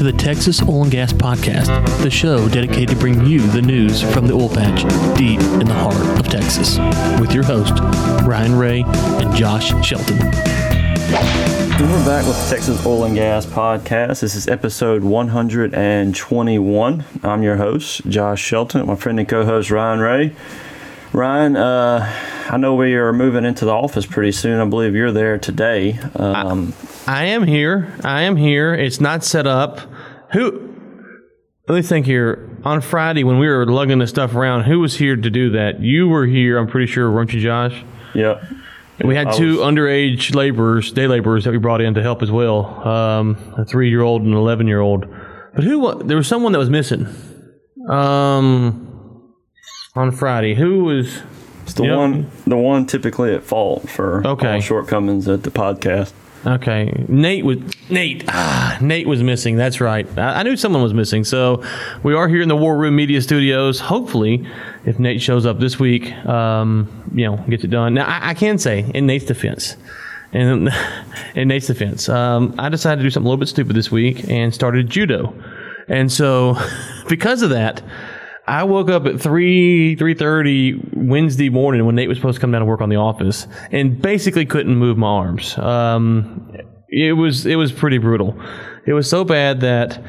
to the Texas Oil and Gas Podcast, the show dedicated to bring you the news from the oil patch deep in the heart of Texas, with your host, Ryan Ray and Josh Shelton. We're back with the Texas Oil and Gas Podcast. This is episode 121. I'm your host, Josh Shelton, my friend and co host, Ryan Ray. Ryan, uh, I know we are moving into the office pretty soon. I believe you're there today. Um, I am here. I am here. It's not set up. Who? Let me think here. On Friday, when we were lugging the stuff around, who was here to do that? You were here. I'm pretty sure, weren't you, Josh? yep. And we had I two was- underage laborers, day laborers, that we brought in to help as well. Um, a three-year-old and an eleven-year-old. But who? There was someone that was missing. Um, on Friday, who was? It's the Yep. one, the one typically at fault for Okay. all shortcomings at the podcast. Okay, Nate was Nate. Ah, Nate was missing. That's right. I, I knew someone was missing. So we are here in the War Room Media Studios. Hopefully, if Nate shows up this week, um, you know, gets it done. Now I, I can say in Nate's defense, and in Nate's defense, um, I decided to do something a little bit stupid this week and started judo, and so because of that. I woke up at three three thirty Wednesday morning when Nate was supposed to come down to work on the office, and basically couldn't move my arms. Um, it was it was pretty brutal. It was so bad that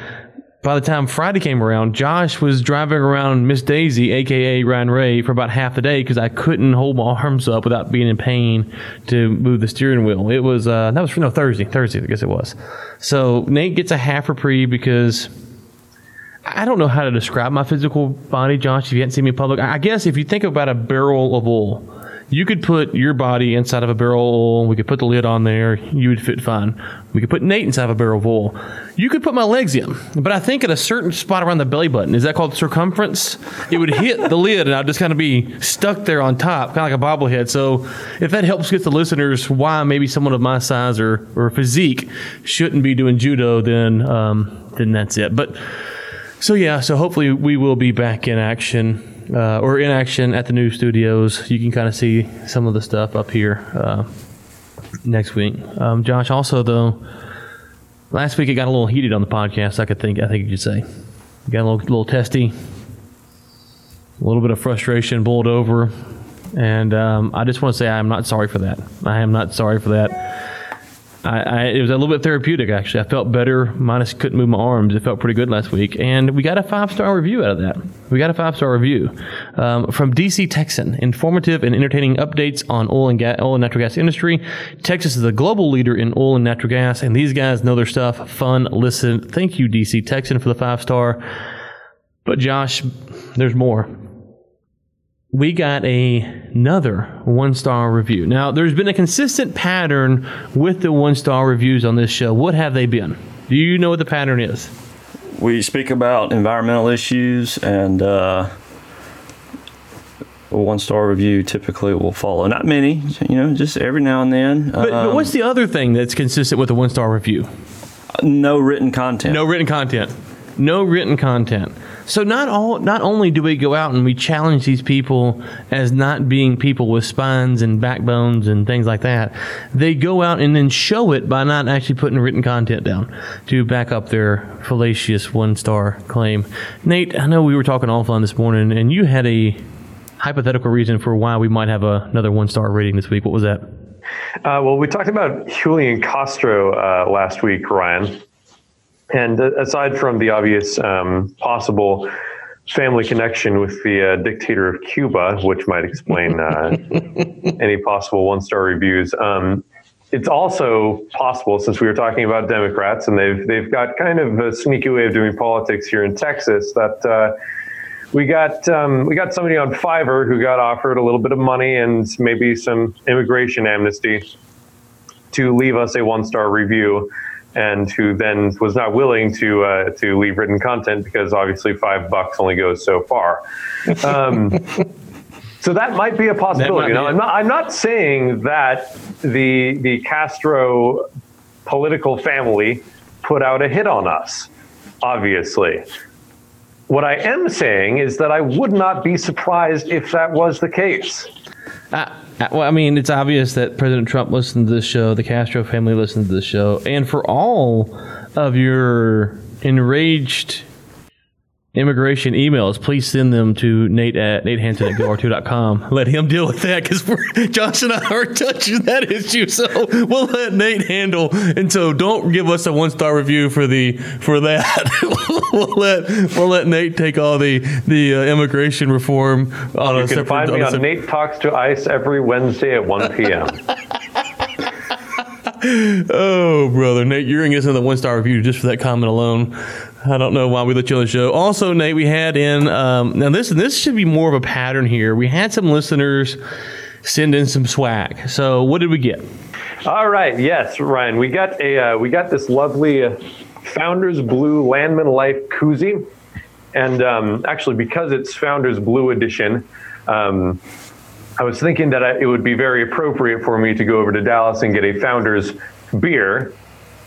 by the time Friday came around, Josh was driving around Miss Daisy, aka Ryan Ray, for about half the day because I couldn't hold my arms up without being in pain to move the steering wheel. It was uh, that was for no Thursday, Thursday I guess it was. So Nate gets a half reprieve because. I don't know how to describe my physical body, Josh. If you haven't seen me in public, I guess if you think about a barrel of oil, you could put your body inside of a barrel of oil. We could put the lid on there. You would fit fine. We could put Nate inside of a barrel of oil. You could put my legs in, but I think at a certain spot around the belly button, is that called circumference? It would hit the lid, and I'd just kind of be stuck there on top, kind of like a bobblehead. So if that helps get the listeners why maybe someone of my size or, or physique shouldn't be doing judo, then um, then that's it. But so yeah, so hopefully we will be back in action uh, or in action at the new studios. You can kind of see some of the stuff up here uh, next week. Um, Josh, also though, last week it got a little heated on the podcast. I could think, I think you could say, it got a little, little testy, a little bit of frustration boiled over, and um, I just want to say I am not sorry for that. I am not sorry for that. I, I, it was a little bit therapeutic actually. I felt better. Minus couldn't move my arms. It felt pretty good last week, and we got a five star review out of that. We got a five star review um, from DC Texan. Informative and entertaining updates on oil and gas, oil and natural gas industry. Texas is a global leader in oil and natural gas, and these guys know their stuff. Fun, listen. Thank you, DC Texan, for the five star. But Josh, there's more we got a, another one star review. Now, there's been a consistent pattern with the one star reviews on this show. What have they been? Do you know what the pattern is? We speak about environmental issues, and uh, a one star review typically will follow. Not many, you know, just every now and then. But, but Um, what's the other thing that's consistent with a one star review? no written content. No written content. No written content. So not all not only do we go out and we challenge these people as not being people with spines and backbones and things like that, they go out and then show it by not actually putting written content down to back up their fallacious one star claim. Nate, I know we were talking offline this morning and you had a hypothetical reason for why we might have a, another one star rating this week. What was that? Uh, well, we talked about Julian Castro uh, last week, Ryan. And aside from the obvious um, possible family connection with the uh, dictator of Cuba, which might explain uh, any possible one star reviews, um, it's also possible since we were talking about Democrats and they've they've got kind of a sneaky way of doing politics here in Texas that. Uh, we got um, we got somebody on Fiverr who got offered a little bit of money and maybe some immigration amnesty to leave us a one star review, and who then was not willing to uh, to leave written content because obviously five bucks only goes so far. Um, so that might be a possibility. Now, I'm not I'm not saying that the the Castro political family put out a hit on us. Obviously, what I am saying is that I would not be surprised if that was the case. Uh, Uh, well, I mean, it's obvious that President Trump listened to this show, the Castro family listened to this show, and for all of your enraged immigration emails, please send them to Nate at natehanson at goR2.com. Let him deal with that because Josh and I aren't touching that issue. So we'll let Nate handle. And so don't give us a one star review for the for that. we'll let we'll let Nate take all the the uh, immigration reform on you a can separate, find me on, on Nate Talks to Ice every Wednesday at 1 p.m. oh, brother. Nate, you're going to get another one star review just for that comment alone. I don't know why we let you on the show. Also, Nate, we had in um, now this this should be more of a pattern here. We had some listeners send in some swag. So, what did we get? All right, yes, Ryan, we got a uh, we got this lovely uh, Founders Blue Landman Life koozie, and um, actually because it's Founders Blue edition. Um, I was thinking that I, it would be very appropriate for me to go over to Dallas and get a Founders beer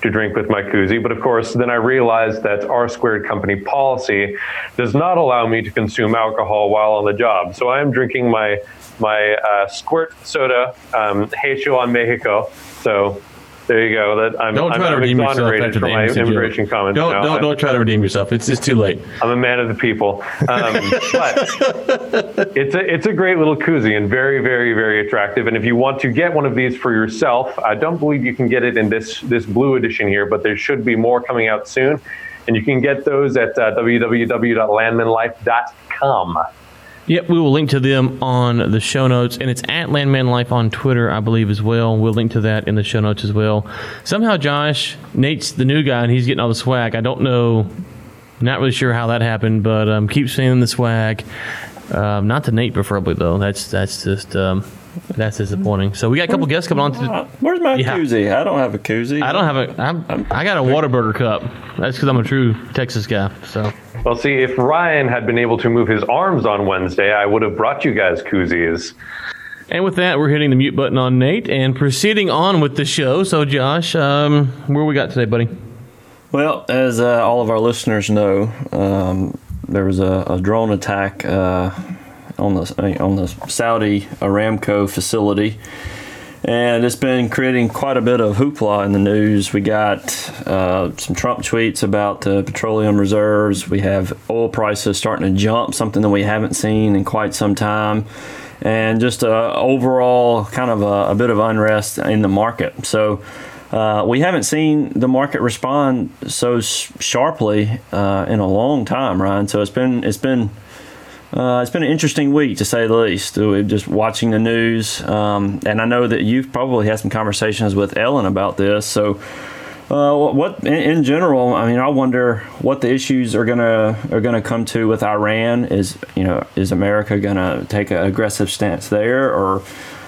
to drink with my koozie. But of course, then I realized that R squared company policy does not allow me to consume alcohol while on the job. So I am drinking my my uh, squirt soda, um, Hecho on Mexico. So there you go. That I'm, don't try I'm, to redeem yourself after for my immigration comments. Don't, don't, don't try to redeem yourself. It's, it's too late. I'm a man of the people. Um, but it's a, it's a great little koozie and very, very, very attractive. And if you want to get one of these for yourself, I don't believe you can get it in this, this blue edition here, but there should be more coming out soon. And you can get those at uh, www.landmanlife.com. Yep, we will link to them on the show notes, and it's at Landman Life on Twitter, I believe, as well. We'll link to that in the show notes as well. Somehow, Josh, Nate's the new guy, and he's getting all the swag. I don't know, not really sure how that happened, but um, keep sending the swag. Um, not to Nate, preferably though. That's that's just um, that's disappointing. So we got a couple guests coming on. To, Where's my yeah. koozie? I don't have a koozie. I don't have a. I'm, I got a Whataburger cup. That's because I'm a true Texas guy. So. Well, see, if Ryan had been able to move his arms on Wednesday, I would have brought you guys koozies. And with that, we're hitting the mute button on Nate and proceeding on with the show. So, Josh, um, where we got today, buddy? Well, as uh, all of our listeners know, um, there was a, a drone attack uh, on the on the Saudi Aramco facility, and it's been creating quite a bit of hoopla in the news. We got uh, some Trump tweets about the petroleum reserves. We have oil prices starting to jump, something that we haven't seen in quite some time, and just a overall kind of a, a bit of unrest in the market. So. Uh, we haven't seen the market respond so sharply uh, in a long time, Ryan. So it's been it's been uh, it's been an interesting week to say the least. We're just watching the news, um, and I know that you've probably had some conversations with Ellen about this. So, uh, what in, in, general? I mean, I wonder what the issues are gonna are gonna come to with Iran. Is you know, is America gonna take an aggressive stance there, or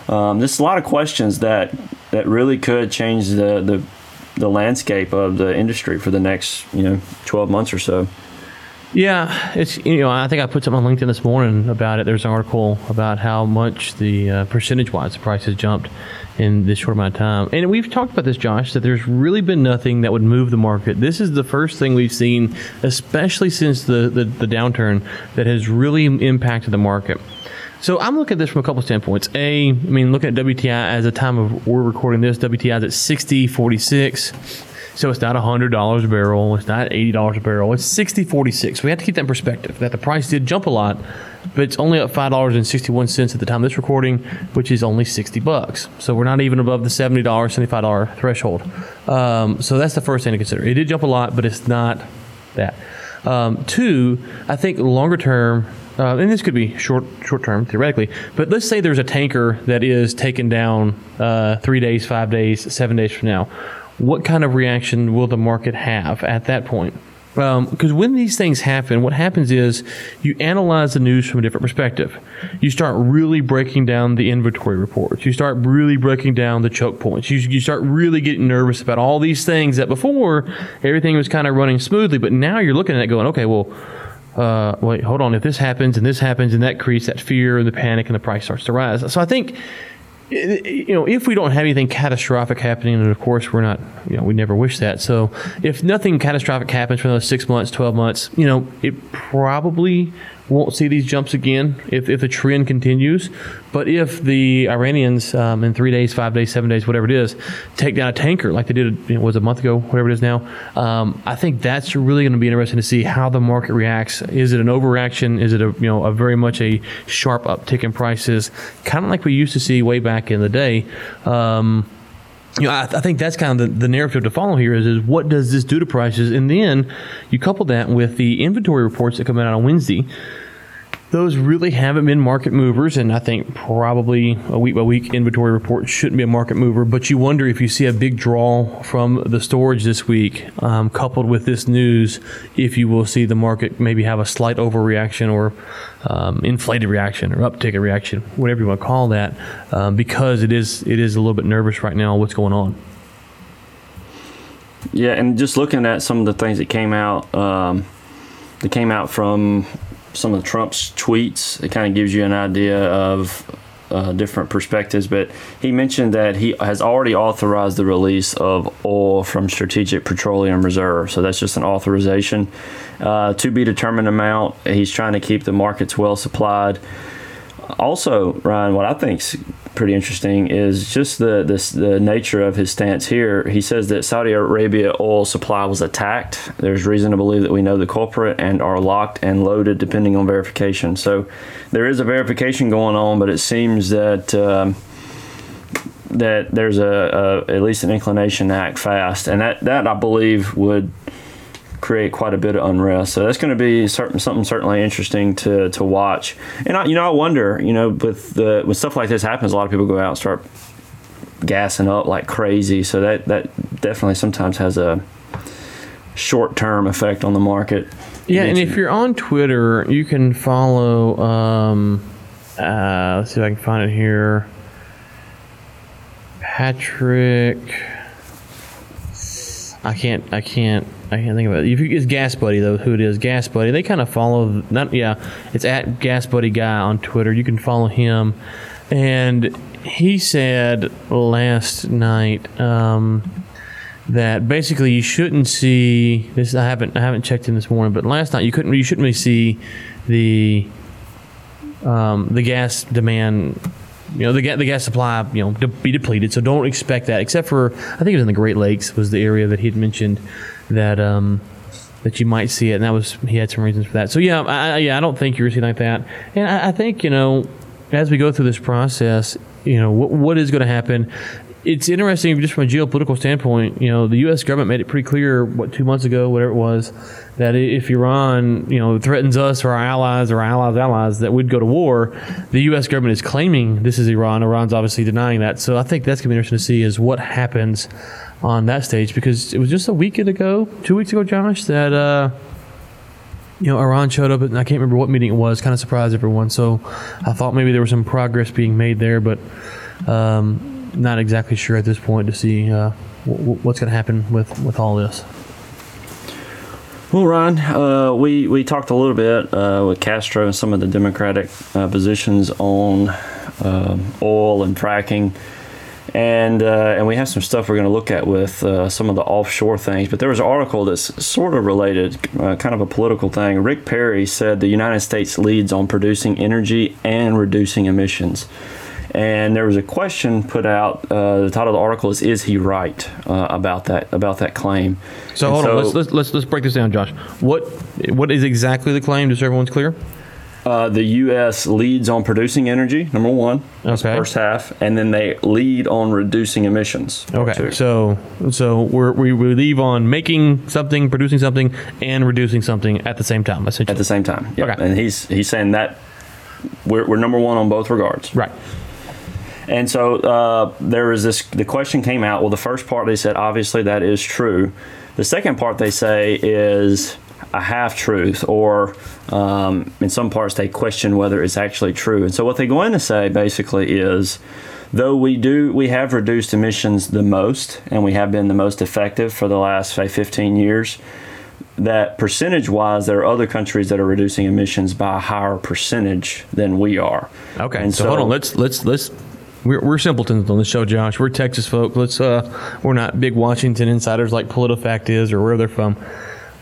um, there's a lot of questions that that really could change the the the landscape of the industry for the next you know 12 months or so. Yeah, it's you know I think I put something on LinkedIn this morning about it. There's an article about how much the uh, percentage wise the price has jumped in this short amount of time, and we've talked about this, Josh. That there's really been nothing that would move the market. This is the first thing we've seen, especially since the the, the downturn, that has really impacted the market. So I'm looking at this from a couple of standpoints. A, I mean, looking at WTI as a time of we're recording this, WTI is at 60.46. So it's not $100 a barrel. It's not $80 a barrel. It's 60 46 We have to keep that in perspective that the price did jump a lot, but it's only up $5.61 at the time of this recording, which is only 60 bucks. So we're not even above the $70, $75 threshold. Um, so that's the first thing to consider. It did jump a lot, but it's not that. Um, two, I think longer term, uh, and this could be short short term theoretically, but let's say there's a tanker that is taken down uh, three days, five days, seven days from now what kind of reaction will the market have at that point? Because um, when these things happen, what happens is you analyze the news from a different perspective. You start really breaking down the inventory reports. You start really breaking down the choke points. You, you start really getting nervous about all these things that before everything was kind of running smoothly, but now you're looking at it going, okay, well, uh, wait, hold on. If this happens and this happens, and that creates that fear and the panic, and the price starts to rise. So I think you know, if we don't have anything catastrophic happening, and of course we're not, you know, we never wish that. So if nothing catastrophic happens for those six months, twelve months, you know, it probably won't see these jumps again if, if the trend continues. But if the Iranians um, in three days, five days, seven days, whatever it is, take down a tanker like they did, know, was a month ago, whatever it is now, um, I think that's really going to be interesting to see how the market reacts. Is it an overreaction? Is it a you know a very much a sharp uptick in prices, kind of like we used to see way back in the day? Um, you know, I, I, think that's kind of the, the, narrative to follow here is, is what does this do to prices? And then you couple that with the inventory reports that come out on Wednesday those really haven't been market movers, and I think probably a week by week inventory report shouldn't be a market mover. But you wonder if you see a big draw from the storage this week, um, coupled with this news, if you will see the market maybe have a slight overreaction or um, inflated reaction or uptick reaction, whatever you want to call that, um, because it is it is a little bit nervous right now. What's going on? Yeah, and just looking at some of the things that came out, um, that came out from some of Trump's tweets. It kind of gives you an idea of uh, different perspectives, but he mentioned that he has already authorized the release of oil from Strategic Petroleum Reserve. So that's just an authorization uh, to be determined amount. He's trying to keep the markets well supplied. Also, Ryan, what I think's pretty interesting is just the this, the nature of his stance here. He says that Saudi Arabia oil supply was attacked. There's reason to believe that we know the culprit and are locked and loaded depending on verification. So there is a verification going on, but it seems that. Um, that there's a, a, at least an inclination to act fast, and that, that I believe would create quite a bit of unrest. So that's going to be certain, something certainly interesting to, to watch. And I, you know, I wonder, you know, with the when stuff like this happens, a lot of people go out and start gassing up like crazy. So that that definitely sometimes has a short term effect on the market. Yeah, and if you're on Twitter, you can follow. Um, uh, let's see if I can find it here. Patrick. I can't. I can't. I can't think of it. It's Gas Buddy though, who it is? Gas Buddy. They kind of follow. Not yeah. It's at Gas Buddy Guy on Twitter. You can follow him, and he said last night um, that basically you shouldn't see this. I haven't. I haven't checked in this morning, but last night you couldn't. You shouldn't really see the um, the gas demand you know the gas, the gas supply you know to be depleted. So don't expect that. Except for I think it was in the Great Lakes was the area that he'd mentioned that um, that you might see it, and that was he had some reasons for that. So yeah, I, yeah, I don't think you're seeing like that, and I, I, think you know as we go through this process, you know what, what is going to happen it's interesting just from a geopolitical standpoint. You know, the U.S. government made it pretty clear what two months ago, whatever it was, that if Iran, you know, threatens us or our allies or our allies' allies, that we'd go to war. The U.S. government is claiming this is Iran. Iran's obviously denying that. So I think that's going to be interesting to see is what happens on that stage because it was just a week ago, two weeks ago, Josh, that. Uh, you know, Iran showed up, and I can't remember what meeting it was. Kind of surprised everyone. So I thought maybe there was some progress being made there, but um, not exactly sure at this point to see uh, w- what's going to happen with, with all this. Well, Ryan, uh, we, we talked a little bit uh, with Castro and some of the Democratic uh, positions on um, oil and fracking. And, uh, and we have some stuff we're going to look at with uh, some of the offshore things. But there was an article that's sort of related, kind of a political thing. Rick Perry said the United States leads on producing energy and reducing emissions and there was a question put out. Uh, the title of the article is "Is he right uh, about that about that claim?" So and hold so, on, let's, let's, let's let's break this down, Josh. What what is exactly the claim? Just so everyone's clear. Uh, the U.S. leads on producing energy, number one, okay. first half, and then they lead on reducing emissions. Okay, two. so so we're, we we leave on making something, producing something, and reducing something at the same time. Essentially, at the same time. Yeah, okay. and he's he's saying that we're, we're number one on both regards. Right. And so uh, there was this. The question came out. Well, the first part they said obviously that is true. The second part they say is a half truth, or um, in some parts they question whether it's actually true. And so what they go in to say basically is, though we do we have reduced emissions the most, and we have been the most effective for the last say 15 years. That percentage wise, there are other countries that are reducing emissions by a higher percentage than we are. Okay, and so, so hold on. Let's let's let's we're, we're simpletons on the show, Josh. We're Texas folk. Let's uh, we're not big Washington insiders like PolitiFact is or where they're from.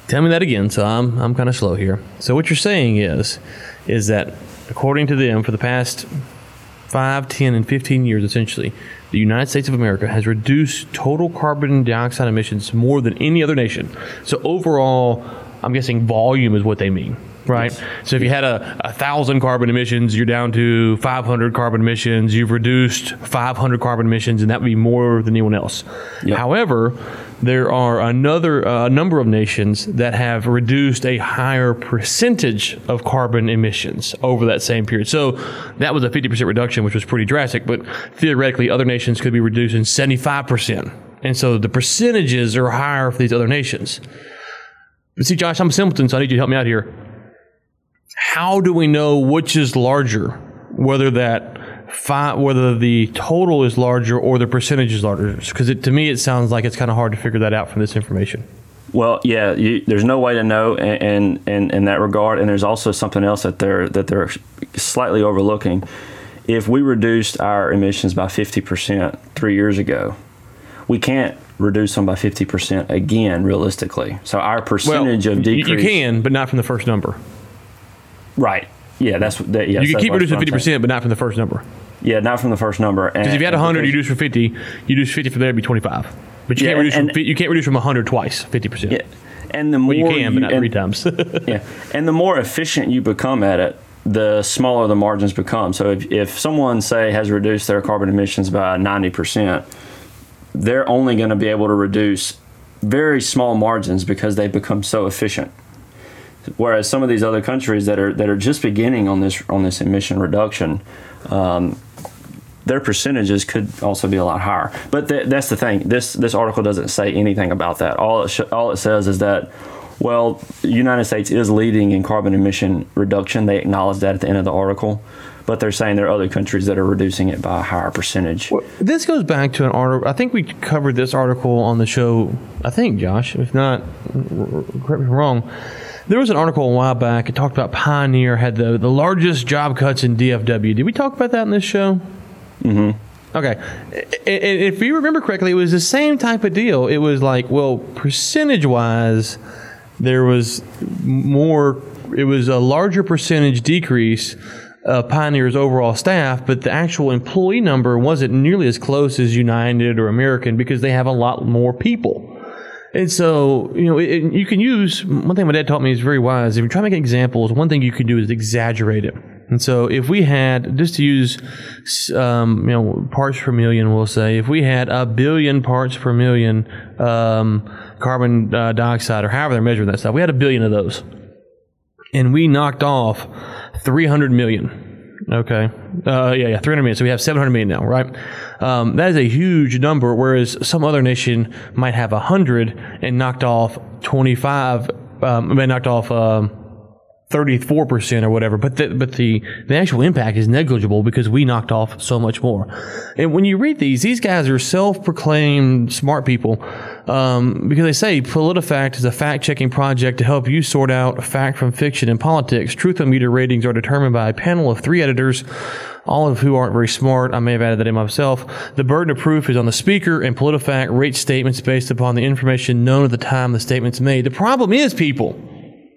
Tell me that again. So I'm I'm kind of slow here. So what you're saying is, is that according to them, for the past five, 10, and 15 years, essentially, the United States of America has reduced total carbon dioxide emissions more than any other nation. So overall, I'm guessing volume is what they mean. Right. Yes. So if you had a, a thousand carbon emissions, you're down to 500 carbon emissions. You've reduced 500 carbon emissions, and that would be more than anyone else. Yep. However, there are another uh, number of nations that have reduced a higher percentage of carbon emissions over that same period. So that was a 50% reduction, which was pretty drastic, but theoretically, other nations could be reducing 75%. And so the percentages are higher for these other nations. But see, Josh, I'm a simpleton, so I need you to help me out here. How do we know which is larger? Whether that fi- whether the total is larger or the percentage is larger? Because to me, it sounds like it's kind of hard to figure that out from this information. Well, yeah, you, there's no way to know in, in, in that regard, and there's also something else that they're that they're slightly overlooking. If we reduced our emissions by 50% three years ago, we can't reduce them by 50% again realistically. So our percentage well, of decrease. You can, but not from the first number. Right. Yeah, that's that. Yes, you can keep reducing 50%, but not from the first number. Yeah, not from the first number. Because if you had 100, you reduce from 50, you reduce 50 from there, it'd be 25. But you, yeah, can't, reduce and, from, you can't reduce from 100 twice, 50%. Yeah. And the more well, you can, but not and, three times. yeah. And the more efficient you become at it, the smaller the margins become. So if, if someone, say, has reduced their carbon emissions by 90%, they're only going to be able to reduce very small margins because they've become so efficient. Whereas some of these other countries that are that are just beginning on this on this emission reduction, um, their percentages could also be a lot higher. But th- that's the thing. This this article doesn't say anything about that. All it sh- all it says is that well, the United States is leading in carbon emission reduction. They acknowledge that at the end of the article, but they're saying there are other countries that are reducing it by a higher percentage. This goes back to an article. I think we covered this article on the show. I think Josh, if not, correct me if I'm wrong. There was an article a while back. It talked about Pioneer had the the largest job cuts in DFW. Did we talk about that in this show? Mm-hmm. Okay. If you remember correctly, it was the same type of deal. It was like, well, percentage wise, there was more, it was a larger percentage decrease of Pioneer's overall staff, but the actual employee number wasn't nearly as close as United or American because they have a lot more people. And so, you know, it, you can use one thing my dad taught me is very wise. If you're trying to make examples, one thing you can do is exaggerate it. And so, if we had just to use, um, you know, parts per million, we'll say if we had a billion parts per million um, carbon uh, dioxide, or however they're measuring that stuff, we had a billion of those, and we knocked off 300 million. Okay. Uh, yeah, yeah, 300 million. So we have 700 million now, right? Um, that is a huge number, whereas some other nation might have 100 and knocked off 25, um, knocked off um, 34% or whatever. But the, but the, the actual impact is negligible because we knocked off so much more. And when you read these, these guys are self proclaimed smart people um, because they say PolitiFact is a fact checking project to help you sort out fact from fiction in politics. Truthometer ratings are determined by a panel of three editors, all of who aren't very smart. I may have added that in myself. The burden of proof is on the speaker, and PolitiFact rates statements based upon the information known at the time the statement's made. The problem is, people.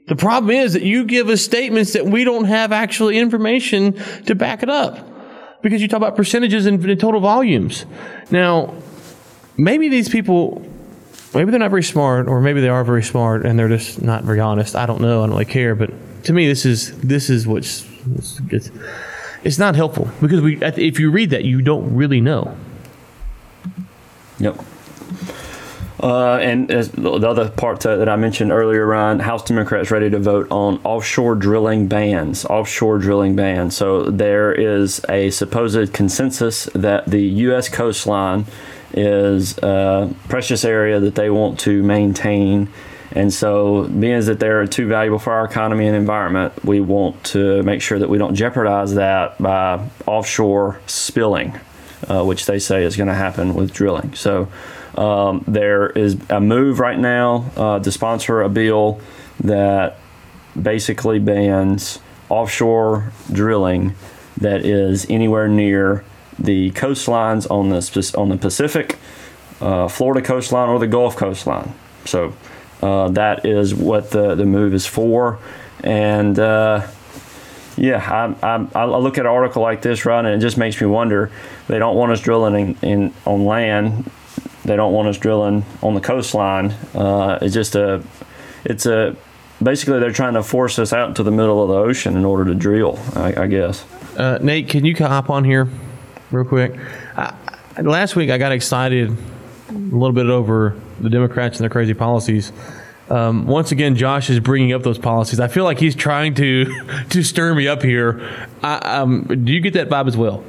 The problem is that you give us statements that we don't have actually information to back it up because you talk about percentages and total volumes. Now, maybe these people maybe they're not very smart, or maybe they are very smart and they're just not very honest. I don't know. I don't really care. But to me, this is this is what's it's, it's not helpful because we if you read that, you don't really know. Yep. Uh, and the other part that I mentioned earlier, Ryan, House Democrats ready to vote on offshore drilling bans. Offshore drilling bans. So there is a supposed consensus that the U.S. coastline is a precious area that they want to maintain. And so, being that they're too valuable for our economy and environment, we want to make sure that we don't jeopardize that by offshore spilling, uh, which they say is going to happen with drilling. So, um, there is a move right now uh, to sponsor a bill that basically bans offshore drilling that is anywhere near the coastlines on the on the Pacific, uh, Florida coastline, or the Gulf coastline. So uh, that is what the the move is for, and uh, Yeah, I, I, I look at an article like this, right, and it just makes me wonder. They don't want us drilling in, in on land. They don't want us drilling on the coastline. Uh, it's just a, it's a, basically they're trying to force us out to the middle of the ocean in order to drill. I, I guess. Uh, Nate, can you hop on here real quick? I, last week I got excited a little bit over the Democrats and their crazy policies. Um, once again, Josh is bringing up those policies. I feel like he's trying to to stir me up here. I, um, do you get that vibe as well?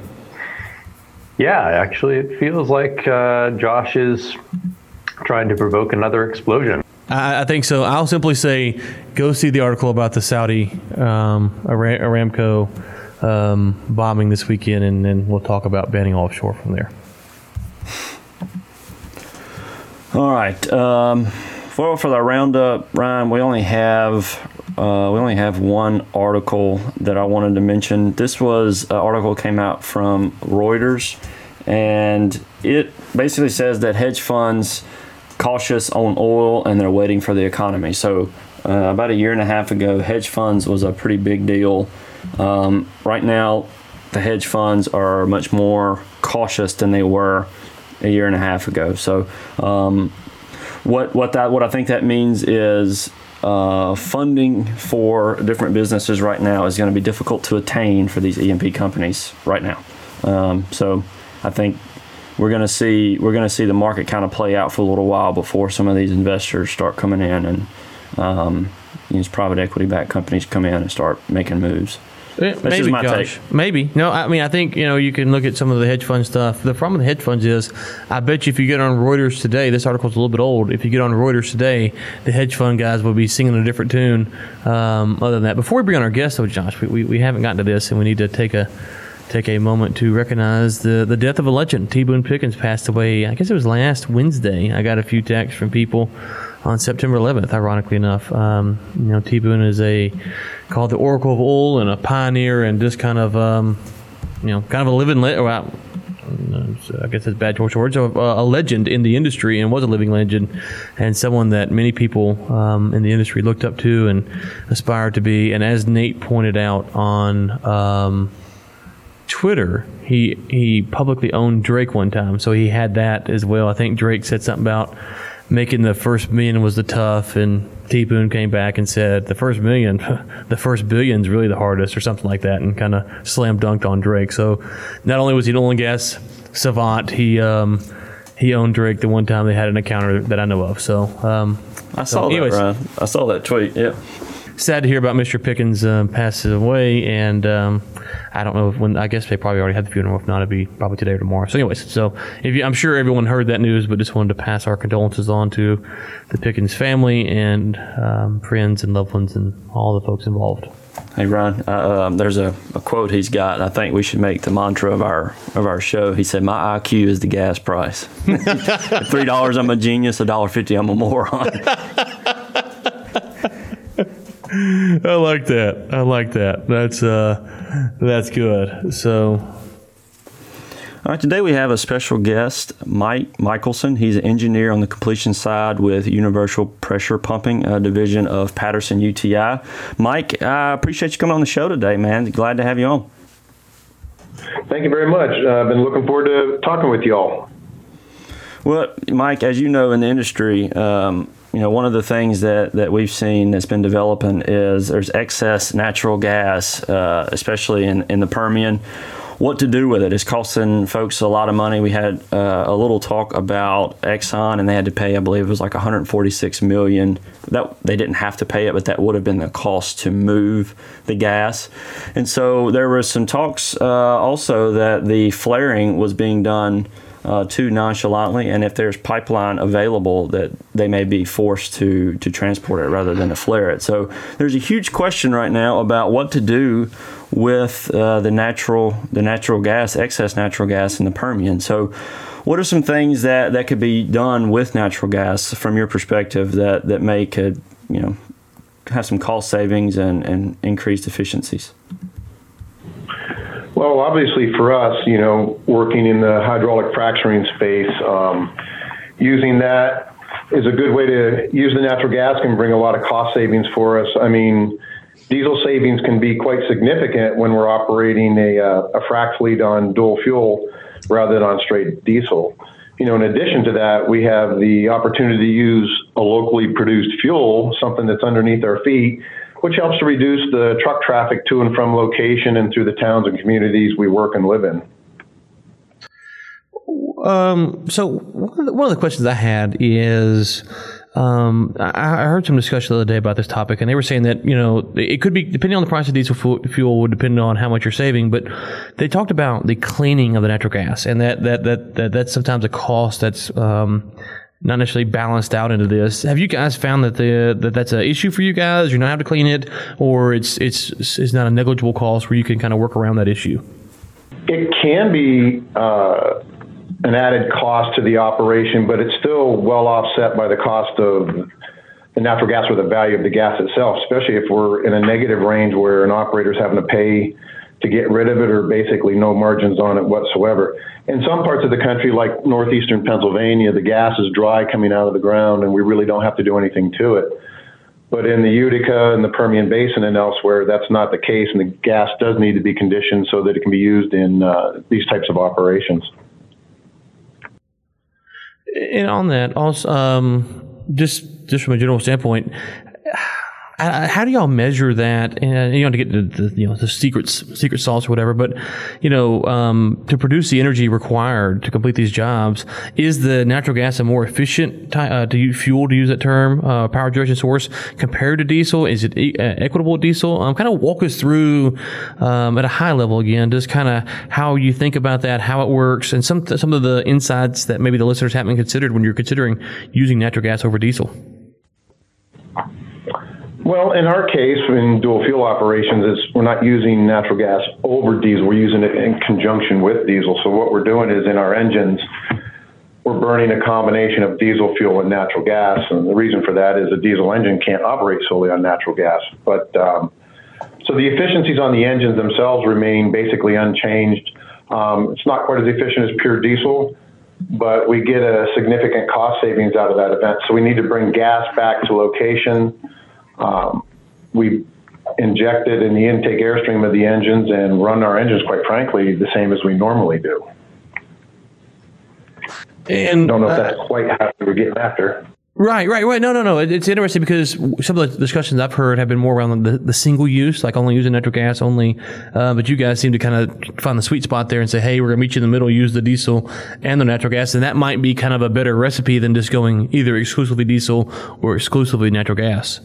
Yeah, actually, it feels like uh, Josh is trying to provoke another explosion. I, I, think so. I'll simply say, go see the article about the Saudi um, Aramco um, bombing this weekend, and then we'll talk about banning offshore from there. All right. Um, well, for the roundup, Ryan, we only have uh, we only have one article that I wanted to mention. This was an article came out from Reuters, and it basically says that hedge funds cautious on oil and they're waiting for the economy. So uh, about a year and a half ago, hedge funds was a pretty big deal. Um, right now, the hedge funds are much more cautious than they were a year and a half ago. So um, what what that what I think that means is uh, funding for different businesses right now is going to be difficult to attain for these E&P companies right now. Um, so I think we're going to see we're going to see the market kind of play out for a little while before some of these investors start coming in and um, these private equity backed companies come in and start making moves. That's maybe, Josh. Take. Maybe. No, I mean, I think, you know, you can look at some of the hedge fund stuff. The problem with the hedge funds is, I bet you if you get on Reuters today, this article's a little bit old. If you get on Reuters today, the hedge fund guys will be singing a different tune. Um, other than that, before we bring on our guest, though, Josh, we, we, we haven't gotten to this, and we need to take a take a moment to recognize the, the death of a legend. T. Boone Pickens passed away, I guess it was last Wednesday. I got a few texts from people on September 11th, ironically enough. Um, you know, T. Boone is a called the Oracle of Oil and a pioneer and just kind of, um, you know, kind of a living, le- well, I guess that's bad choice of words, a, a, legend in the industry and was a living legend and someone that many people um, in the industry looked up to and aspired to be. And as Nate pointed out on um, Twitter, he he publicly owned Drake one time, so he had that as well. I think Drake said something about making the first million was the tough, and T Boone came back and said the first million, the first billion is really the hardest, or something like that, and kind of slam dunked on Drake. So not only was he an oil and gas savant, he um, he owned Drake the one time they had an encounter that I know of. So um, I saw so anyways, that. Ryan. I saw that tweet. Yeah sad to hear about Mr. Pickens uh, passes away, and um, I don't know when. I guess they probably already had the funeral. If not, it'd be probably today or tomorrow. So, anyways, so if you, I'm sure everyone heard that news, but just wanted to pass our condolences on to the Pickens family and um, friends and loved ones and all the folks involved. Hey Ron, uh, um, there's a, a, quote he's got. I think we should make the mantra of our of our show. He said, "My IQ is the gas price. Three dollars, I'm a genius. A dollar fifty, I'm a moron." I like that. I like that. That's uh, that's good. So. All right, today we have a special guest, Mike Michelson. He's an engineer on the completion side with Universal Pressure Pumping uh, Division of Patterson UTI. Mike, I appreciate you coming on the show today, man. Glad to have you on. Thank you very much. Uh, I've been looking forward to talking with you all. Well, Mike, as you know in the industry, um, you know, one of the things that, that we've seen that's been developing is there's excess natural gas, uh, especially in, in the Permian. What to do with it? it is costing folks a lot of money. We had uh, a little talk about Exxon, and they had to pay, I believe it was like 146 million. That they didn't have to pay it, but that would have been the cost to move the gas. And so there was some talks uh, also that the flaring was being done uh, too nonchalantly, and if there's pipeline available, that they may be forced to to transport it rather than to flare it. So there's a huge question right now about what to do with uh, the natural the natural gas, excess natural gas in the Permian. So what are some things that, that could be done with natural gas from your perspective that, that may could you know have some cost savings and, and increased efficiencies? Well, obviously for us, you know, working in the hydraulic fracturing space, um, using that is a good way to use the natural gas can bring a lot of cost savings for us. I mean, diesel savings can be quite significant when we're operating a, uh, a frac fleet on dual fuel rather than on straight diesel. You know, in addition to that, we have the opportunity to use a locally produced fuel, something that's underneath our feet, which helps to reduce the truck traffic to and from location and through the towns and communities we work and live in. Um, so one of the questions I had is, um, I, heard some discussion the other day about this topic, and they were saying that you know it could be depending on the price of diesel fuel would depend on how much you're saving, but they talked about the cleaning of the natural gas, and that that that, that that's sometimes a cost that's um, not necessarily balanced out into this. Have you guys found that the that that's an issue for you guys? You're not have to clean it, or it's it's it's not a negligible cost where you can kind of work around that issue. It can be. Uh an added cost to the operation, but it's still well offset by the cost of the natural gas or the value of the gas itself, especially if we're in a negative range where an operator's having to pay to get rid of it or basically no margins on it whatsoever. In some parts of the country, like northeastern Pennsylvania, the gas is dry coming out of the ground and we really don't have to do anything to it. But in the Utica and the Permian Basin and elsewhere, that's not the case, and the gas does need to be conditioned so that it can be used in uh, these types of operations and on that, also, um, just just from a general standpoint, how do y'all measure that? And you know, to get the, the you know the secrets, secret sauce or whatever. But you know, um, to produce the energy required to complete these jobs, is the natural gas a more efficient uh, to fuel to use that term, uh, power generation source compared to diesel? Is it e- uh, equitable diesel? Um, kind of walk us through um, at a high level again, just kind of how you think about that, how it works, and some some of the insights that maybe the listeners haven't considered when you're considering using natural gas over diesel. Well, in our case, in dual fuel operations, is we're not using natural gas over diesel. We're using it in conjunction with diesel. So what we're doing is in our engines, we're burning a combination of diesel fuel and natural gas. And the reason for that is a diesel engine can't operate solely on natural gas. But um, so the efficiencies on the engines themselves remain basically unchanged. Um, it's not quite as efficient as pure diesel, but we get a significant cost savings out of that event. So we need to bring gas back to location um, we inject it in the intake airstream of the engines and run our engines, quite frankly, the same as we normally do. And don't know if that's uh, quite how we're getting after. Right, right, right. No, no, no. It's interesting because some of the discussions I've heard have been more around the, the single use, like only using natural gas only. Uh, but you guys seem to kind of find the sweet spot there and say, hey, we're going to meet you in the middle, use the diesel and the natural gas. And that might be kind of a better recipe than just going either exclusively diesel or exclusively natural gas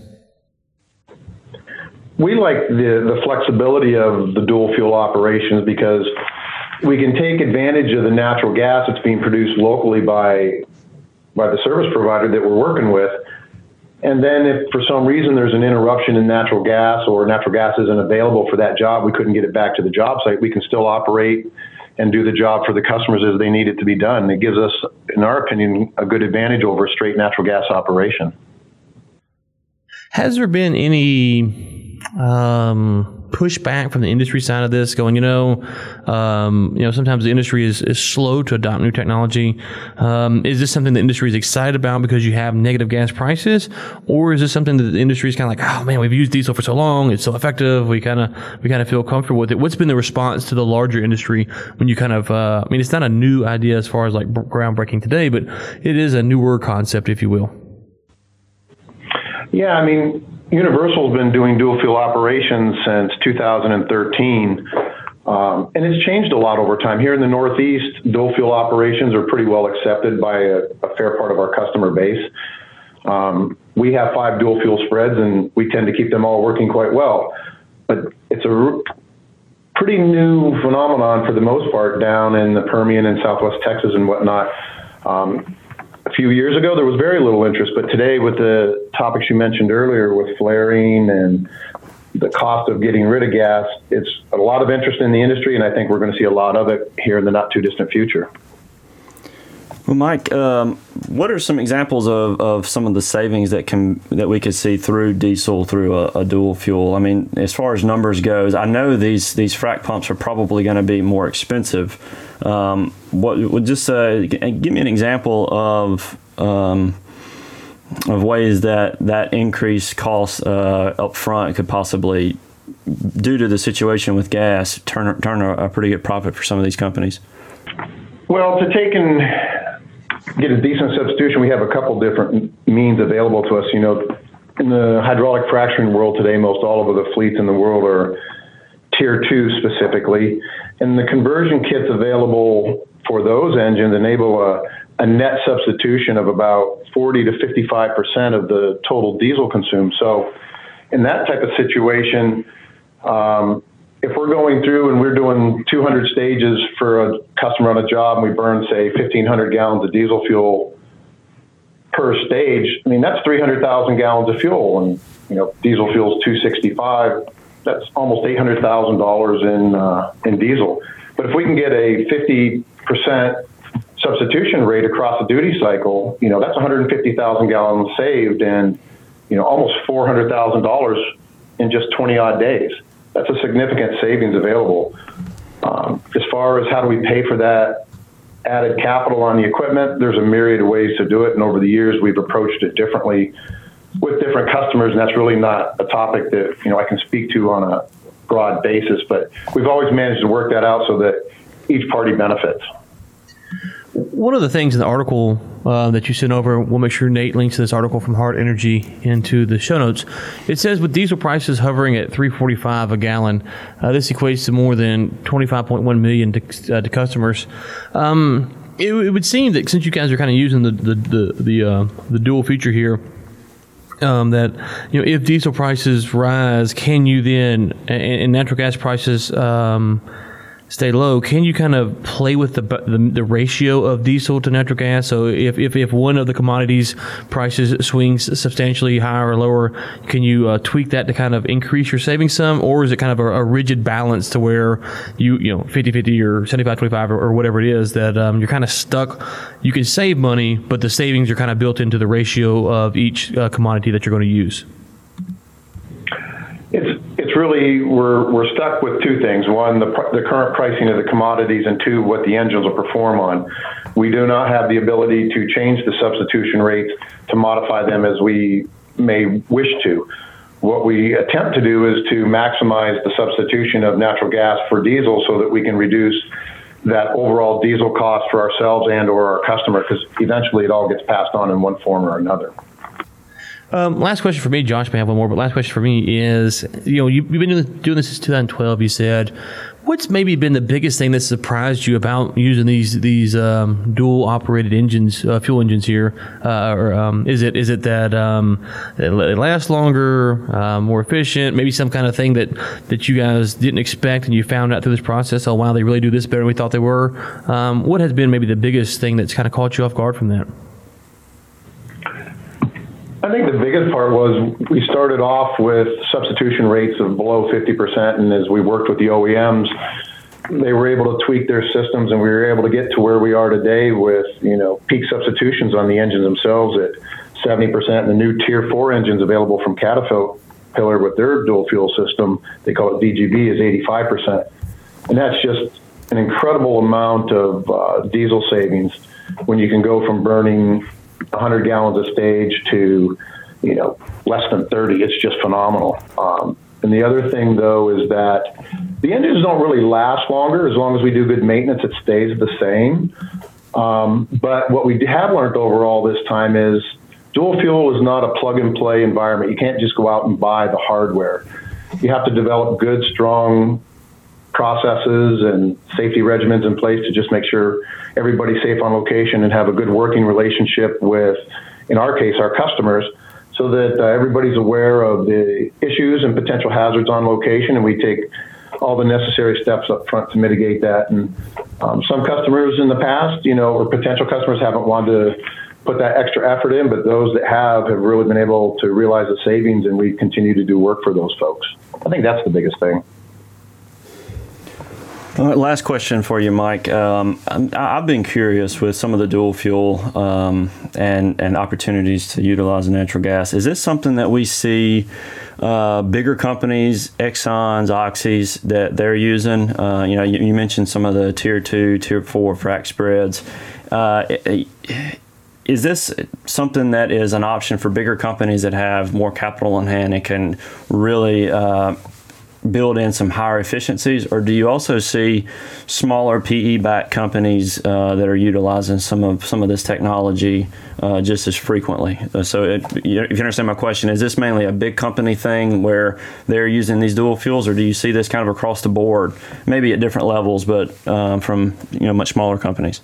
we like the, the flexibility of the dual fuel operations because we can take advantage of the natural gas that's being produced locally by by the service provider that we're working with. And then if for some reason there's an interruption in natural gas or natural gas isn't available for that job, we couldn't get it back to the job site, we can still operate and do the job for the customers as they need it to be done. It gives us, in our opinion, a good advantage over a straight natural gas operation. Has there been any um, pushback from the industry side of this, going, you know, um, you know, sometimes the industry is, is slow to adopt new technology. Um, is this something the industry is excited about because you have negative gas prices, or is this something that the industry is kind of like, oh man, we've used diesel for so long, it's so effective, we kind of we kind of feel comfortable with it. What's been the response to the larger industry when you kind of, uh, I mean, it's not a new idea as far as like groundbreaking today, but it is a newer concept, if you will. Yeah, I mean, Universal's been doing dual fuel operations since 2013. Um, and it's changed a lot over time. Here in the Northeast, dual fuel operations are pretty well accepted by a, a fair part of our customer base. Um, we have five dual fuel spreads, and we tend to keep them all working quite well. But it's a r- pretty new phenomenon for the most part down in the Permian and Southwest Texas and whatnot. Um, few years ago, there was very little interest, but today, with the topics you mentioned earlier, with flaring and the cost of getting rid of gas, it's a lot of interest in the industry, and I think we're going to see a lot of it here in the not too distant future. Well, Mike, um, what are some examples of, of some of the savings that can that we could see through diesel through a, a dual fuel? I mean, as far as numbers goes, I know these these frac pumps are probably going to be more expensive. Um, what would just uh, give me an example of um, of ways that that increased cost uh, up front could possibly, due to the situation with gas, turn turn a, a pretty good profit for some of these companies? Well, to take and get a decent substitution, we have a couple different means available to us. You know, in the hydraulic fracturing world today, most all of the fleets in the world are tier two specifically, and the conversion kits available for those engines enable a, a net substitution of about 40 to 55 percent of the total diesel consumed. So, in that type of situation, um, if we're going through and we're doing 200 stages for a customer on a job and we burn, say, 1,500 gallons of diesel fuel per stage, I mean, that's 300,000 gallons of fuel. And, you know, diesel fuel is 265. That's almost $800,000 in, uh, in diesel. But if we can get a 50% substitution rate across the duty cycle, you know, that's 150,000 gallons saved and, you know, almost $400,000 in just 20 odd days that's a significant savings available. Um, as far as how do we pay for that added capital on the equipment, there's a myriad of ways to do it, and over the years we've approached it differently with different customers, and that's really not a topic that you know I can speak to on a broad basis. But we've always managed to work that out so that each party benefits. One of the things in the article uh, that you sent over, we'll make sure Nate links to this article from Hart Energy into the show notes. It says with diesel prices hovering at 3.45 a gallon, uh, this equates to more than 25.1 million to, uh, to customers. Um, it, it, would seem that since you guys are kind of using the the the the, uh, the dual feature here, um, that you know if diesel prices rise, can you then and, and natural gas prices um, stay low, can you kind of play with the, the, the ratio of diesel to natural gas? So if, if, if one of the commodities prices swings substantially higher or lower, can you uh, tweak that to kind of increase your savings some, or is it kind of a, a rigid balance to where you you know 50-50 or 75-25 or, or, whatever it is that um, you're kind of stuck? You can save money, but the savings are kind of built into the ratio of each uh, commodity that you're going to use. It's it's really we're we're stuck with two things. One, the current pricing of the commodities, and two, what the engines will perform on. We do not have the ability to change the substitution rates to modify them as we may wish to. What we attempt to do is to maximize the substitution of natural gas for diesel so that we can reduce that overall diesel cost for ourselves and or our customer because eventually it all gets passed on in one form or another. Um, last question for me, Josh may have one more, but last question for me is, you know, you've been doing this since 2012. You said, what's maybe been the biggest thing that surprised you about using these these um, dual operated engines, uh, fuel engines here? Uh, or um, is it is it that um, it lasts longer, uh, more efficient, maybe some kind of thing that that you guys didn't expect and you found out through this process? Oh wow, they really do this better than we thought they were. Um, what has been maybe the biggest thing that's kind of caught you off guard from that? I think the biggest part was we started off with substitution rates of below 50%, and as we worked with the OEMs, they were able to tweak their systems, and we were able to get to where we are today with you know peak substitutions on the engines themselves at 70%. And the new Tier 4 engines available from Caterpillar with their dual fuel system, they call it DGB, is 85%, and that's just an incredible amount of uh, diesel savings when you can go from burning 100 gallons a stage to, you know, less than 30. It's just phenomenal. Um, and the other thing, though, is that the engines don't really last longer. As long as we do good maintenance, it stays the same. Um, but what we have learned overall this time is dual fuel is not a plug and play environment. You can't just go out and buy the hardware. You have to develop good, strong processes and safety regimens in place to just make sure everybody's safe on location and have a good working relationship with, in our case, our customers, so that uh, everybody's aware of the issues and potential hazards on location, and we take all the necessary steps up front to mitigate that. And um, some customers in the past, you know, or potential customers haven't wanted to put that extra effort in, but those that have have really been able to realize the savings, and we continue to do work for those folks. I think that's the biggest thing. Last question for you, Mike. Um, I've been curious with some of the dual fuel um, and and opportunities to utilize natural gas. Is this something that we see uh, bigger companies, Exxon's, Oxy's, that they're using? Uh, you know, you, you, mentioned some of the tier two, tier four frac spreads. Uh, is this something that is an option for bigger companies that have more capital on hand and can really uh, build in some higher efficiencies, or do you also see smaller PE-backed companies uh, that are utilizing some of some of this technology uh, just as frequently? Uh, so, it, if you understand my question, is this mainly a big company thing where they're using these dual fuels, or do you see this kind of across the board, maybe at different levels, but um, from you know much smaller companies?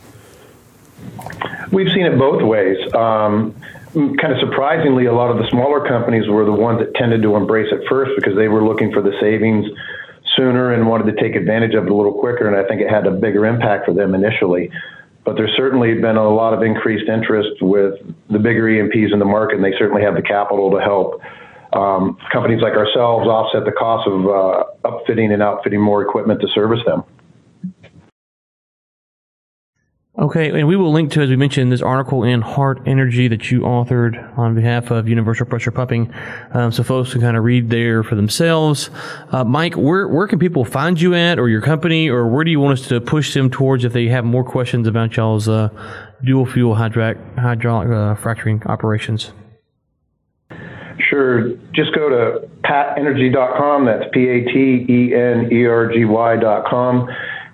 We've seen it both ways. Um, kind of surprisingly, a lot of the smaller companies were the ones that tended to embrace it first because they were looking for the savings sooner and wanted to take advantage of it a little quicker. And I think it had a bigger impact for them initially. But there's certainly been a lot of increased interest with the bigger E&Ps in the market, and they certainly have the capital to help um, companies like ourselves offset the cost of uh, upfitting and outfitting more equipment to service them. Okay, and we will link to, as we mentioned, this article in Hart Energy that you authored on behalf of Universal Pressure Pumping, um, so folks can kind of read there for themselves. Uh, Mike, where where can people find you at, or your company, or where do you want us to push them towards if they have more questions about y'all's uh, dual fuel hydraulic, hydraulic uh, fracturing operations? Sure. Just go to patenergy.com. That's P A T E N E R G Y.com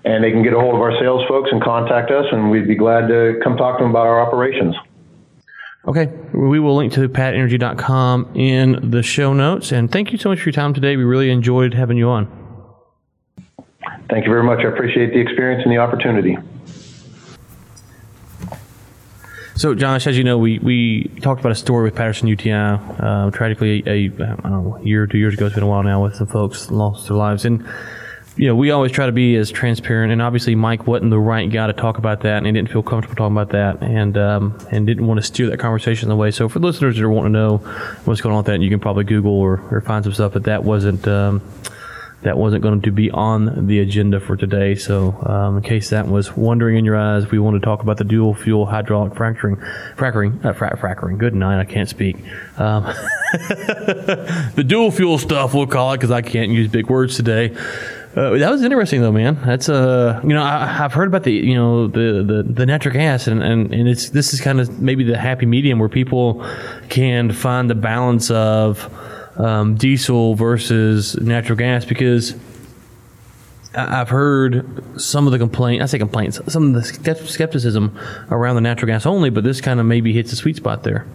and they can get a hold of our sales folks and contact us, and we'd be glad to come talk to them about our operations. Okay, we will link to patenergy.com in the show notes. And thank you so much for your time today. We really enjoyed having you on. Thank you very much. I appreciate the experience and the opportunity. So, Josh, as you know, we, we talked about a story with Patterson UTI. Uh, tragically, a, a, know, year or two years ago, it's been a while now, with some folks lost their lives. And you know, we always try to be as transparent, and obviously Mike wasn't the right guy to talk about that, and he didn't feel comfortable talking about that, and um, and didn't want to steer that conversation the way. So for listeners that are wanting to know what's going on with that, you can probably Google or, or find some stuff. But that wasn't um, that wasn't going to be on the agenda for today. So um, in case that was wondering in your eyes, we want to talk about the dual fuel hydraulic fracturing, fracturing, uh, fra- fracturing. Good night, I can't speak. Um, the dual fuel stuff, we'll call it, because I can't use big words today. Uh, that was interesting though, man. That's uh, you know, I, have heard about the you know the the, the nitric acid, and, and, and it's this is kind of maybe the happy medium where people can find the balance of um, diesel versus natural gas because I've heard some of the complaint. I say complaints, some of the skepticism around the natural gas only, but this kind of maybe hits the sweet spot there.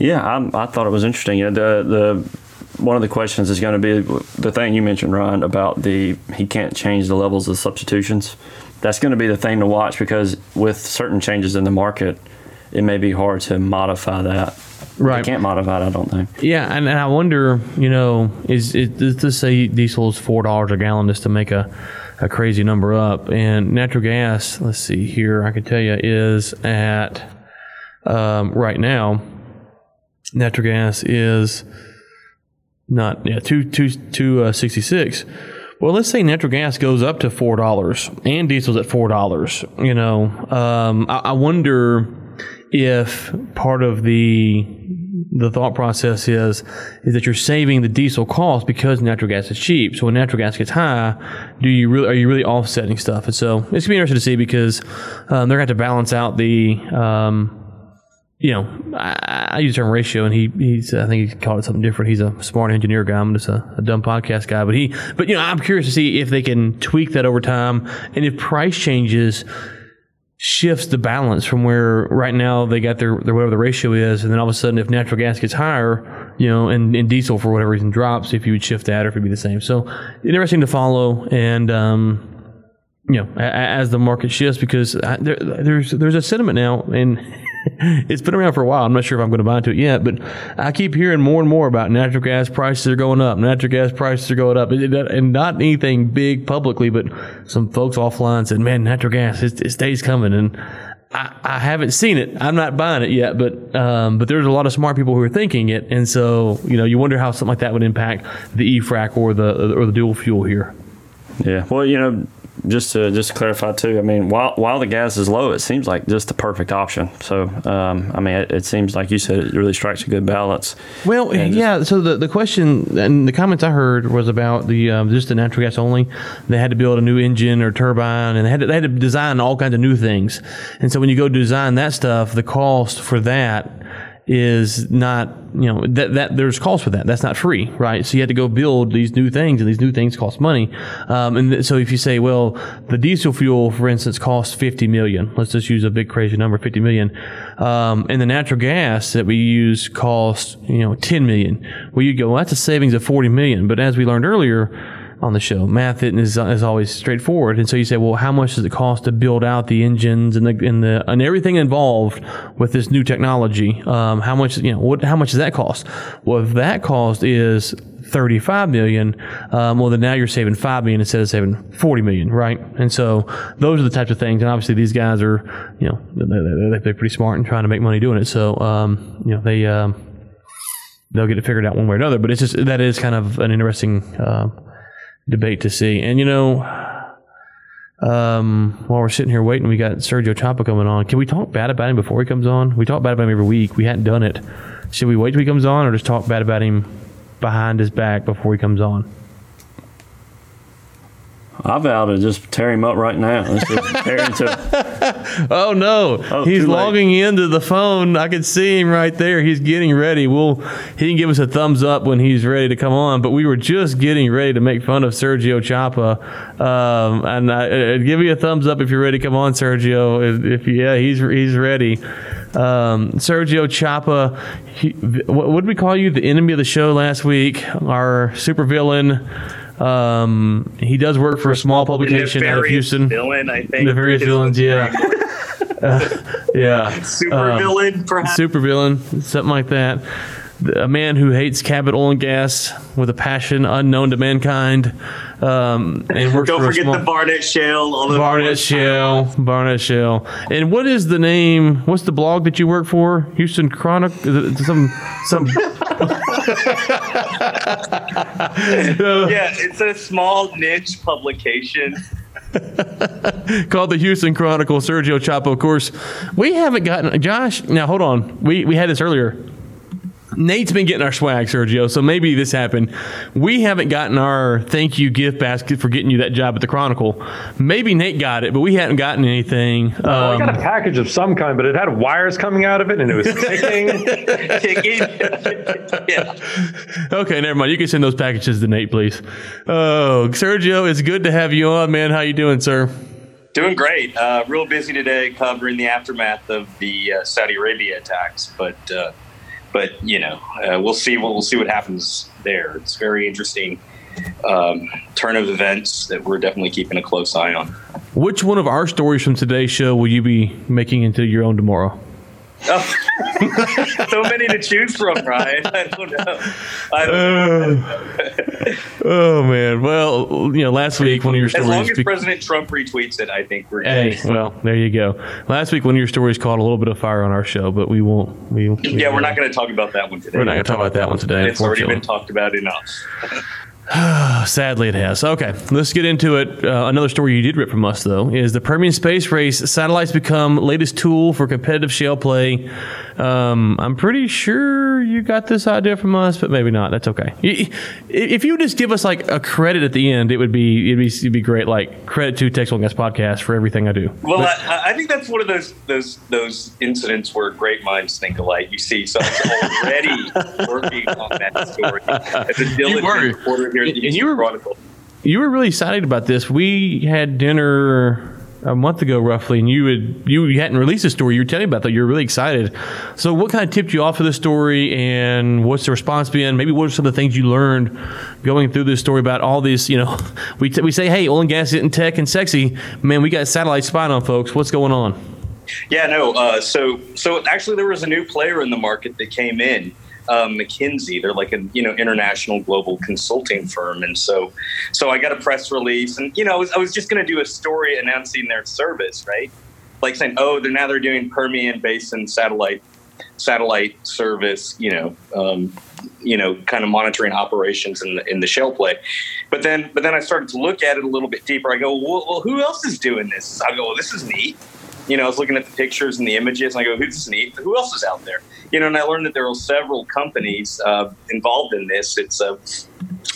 Yeah, I, I thought it was interesting. You know, the the one of the questions is going to be the thing you mentioned, Ryan, about the he can't change the levels of substitutions. That's going to be the thing to watch because with certain changes in the market, it may be hard to modify that. Right, you can't modify it. I don't think. Yeah, and, and I wonder, you know, is, is this say diesel is four dollars a gallon just to make a a crazy number up, and natural gas. Let's see here. I can tell you is at um, right now. Natural gas is not yeah two two two uh, sixty six. Well, let's say natural gas goes up to four dollars and diesel's at four dollars. You know, um, I, I wonder if part of the the thought process is is that you're saving the diesel cost because natural gas is cheap. So when natural gas gets high, do you really are you really offsetting stuff? And so it's gonna be interesting to see because um, they're going to have to balance out the um, you know, I, I, use the term ratio, and he he's I think he called it something different. He's a smart engineer guy. I'm just a, a, dumb podcast guy. But he, but you know, I'm curious to see if they can tweak that over time, and if price changes shifts the balance from where right now they got their, their whatever the ratio is, and then all of a sudden, if natural gas gets higher, you know, and, and diesel for whatever reason drops, if you would shift that or if it'd be the same. So interesting to follow, and um, you know, as the market shifts, because there, there's there's a sentiment now, and it's been around for a while. I'm not sure if I'm going to buy into it yet, but I keep hearing more and more about natural gas prices are going up. Natural gas prices are going up, and not anything big publicly, but some folks offline said, "Man, natural gas, it, it stays coming." And I, I, haven't seen it. I'm not buying it yet, but um, but there's a lot of smart people who are thinking it, and so you know, you wonder how something like that would impact the e-frac or the or the dual fuel here. Yeah, well, you know just to just to clarify too, I mean, while while the gas is low, it seems like just the perfect option. So, um, I mean, it, it, seems like you said it really strikes a good balance. Well, yeah. So the, the question and the comments I heard was about the um, just the natural gas only. They had to build a new engine or turbine, and they had to, they had to design all kinds of new things. And so when you go design that stuff, the cost for that is not you know that that there's cost for that. That's not free, right? So you had to go build these new things, and these new things cost money. Um, and th- so if you say, well, the diesel fuel, for instance, costs 50 million. Let's just use a big crazy number, 50 million. Um, and the natural gas that we use costs you know 10 million. Well, you go, well, that's a savings of 40 million. But as we learned earlier on the show. Math is, is always straightforward, and so you say, well, how much does it cost to build out the engines and the and the and everything involved with this new technology? Um, how much you know? What how much does that cost? Well, if that cost is 35 million, um, well, then now you're saving 5 million instead of saving 40 million, right? And so those are the types of things. And obviously, these guys are, you know, they're, they're pretty smart and trying to make money doing it. So, um, you know, they, um, they'll get it figured out one way or another. But it's just, that is kind of an interesting, uh, debate to see. And you know, um, while we're sitting here waiting, we got Sergio Chapa coming on. Can we talk bad about him before he comes on? We talk bad about him every week. We hadn't done it. Should we wait till he comes on, or just talk bad about him behind his back before he comes on? I vow to just tear him up right now. oh no, oh, he's logging into the phone. I can see him right there. He's getting ready. We'll he can give us a thumbs up when he's ready to come on. But we were just getting ready to make fun of Sergio Chapa, um, and I, I'd give you a thumbs up if you're ready to come on, Sergio. If, if yeah, he's he's ready. Um, Sergio Chapa, he, what did we call you? The enemy of the show last week, our supervillain. Um, he does work for a small publication out of Houston. Villain, I think. The various villains, yeah. uh, yeah. Super um, villain, perhaps. Super villain, something like that. A man who hates Cabot Oil and Gas with a passion unknown to mankind. Um, and works Don't for forget small, the Barnett Shell. All Barnett Shale. Barnett Shell. And what is the name? What's the blog that you work for? Houston Chronicle? Some some. yeah, it's a small niche publication. called the Houston Chronicle. Sergio Chapa, of course. We haven't gotten Josh. Now hold on. We we had this earlier. Nate's been getting our swag, Sergio. So maybe this happened. We haven't gotten our thank you gift basket for getting you that job at the Chronicle. Maybe Nate got it, but we hadn't gotten anything. Um, I got a um, package of some kind, but it had wires coming out of it, and it was ticking. ticking. yeah. Okay, never mind. You can send those packages to Nate, please. Oh, Sergio, it's good to have you on, man. How you doing, sir? Doing great. Uh, real busy today covering the aftermath of the uh, Saudi Arabia attacks, but. Uh, but you know, uh, we'll see. We'll, we'll see what happens there. It's very interesting um, turn of events that we're definitely keeping a close eye on. Which one of our stories from today's show will you be making into your own tomorrow? Oh, so many to choose from, Ryan. I don't know. I don't know. oh man. Well, you know, last week one of your stories. As long as President Trump retweets it, I think we're. Hey, good. well, there you go. Last week one of your stories caught a little bit of fire on our show, but we won't. We, we yeah, we're not going to talk about that one today. We're not going to talk about that one today. It's already been talked about enough. Sadly, it has. Okay, let's get into it. Uh, another story you did rip from us, though, is the Permian space race. Satellites become latest tool for competitive shale play. Um, I'm pretty sure you got this idea from us, but maybe not. That's okay. If you just give us like a credit at the end, it would be it'd be, it'd be great. Like credit to Texas Gas Podcast for everything I do. Well, but, I, I, think that's one of those those those incidents where great minds think alike. You see someone's already working on that story as a diligent reporter here at the and you were, Chronicle. You were really excited about this. We had dinner a month ago roughly and you had you, hadn't released a story. You were telling me about that. You were really excited. So what kind of tipped you off of the story and what's the response been? Maybe what are some of the things you learned going through this story about all these you know we, t- we say hey oil and gas isn't tech and sexy. Man we got satellite spying on folks. What's going on? Yeah no uh, so so actually there was a new player in the market that came in um, McKinsey. They're like a you know international global consulting firm, and so so I got a press release, and you know I was, I was just going to do a story announcing their service, right? Like saying, oh, they're now they're doing Permian Basin satellite satellite service, you know, um, you know, kind of monitoring operations in the, in the shale play. But then, but then I started to look at it a little bit deeper. I go, well, well who else is doing this? I go, well, this is neat. You know, I was looking at the pictures and the images, and I go, who's neat? Who else is out there? You know, and I learned that there are several companies uh, involved in this. It's a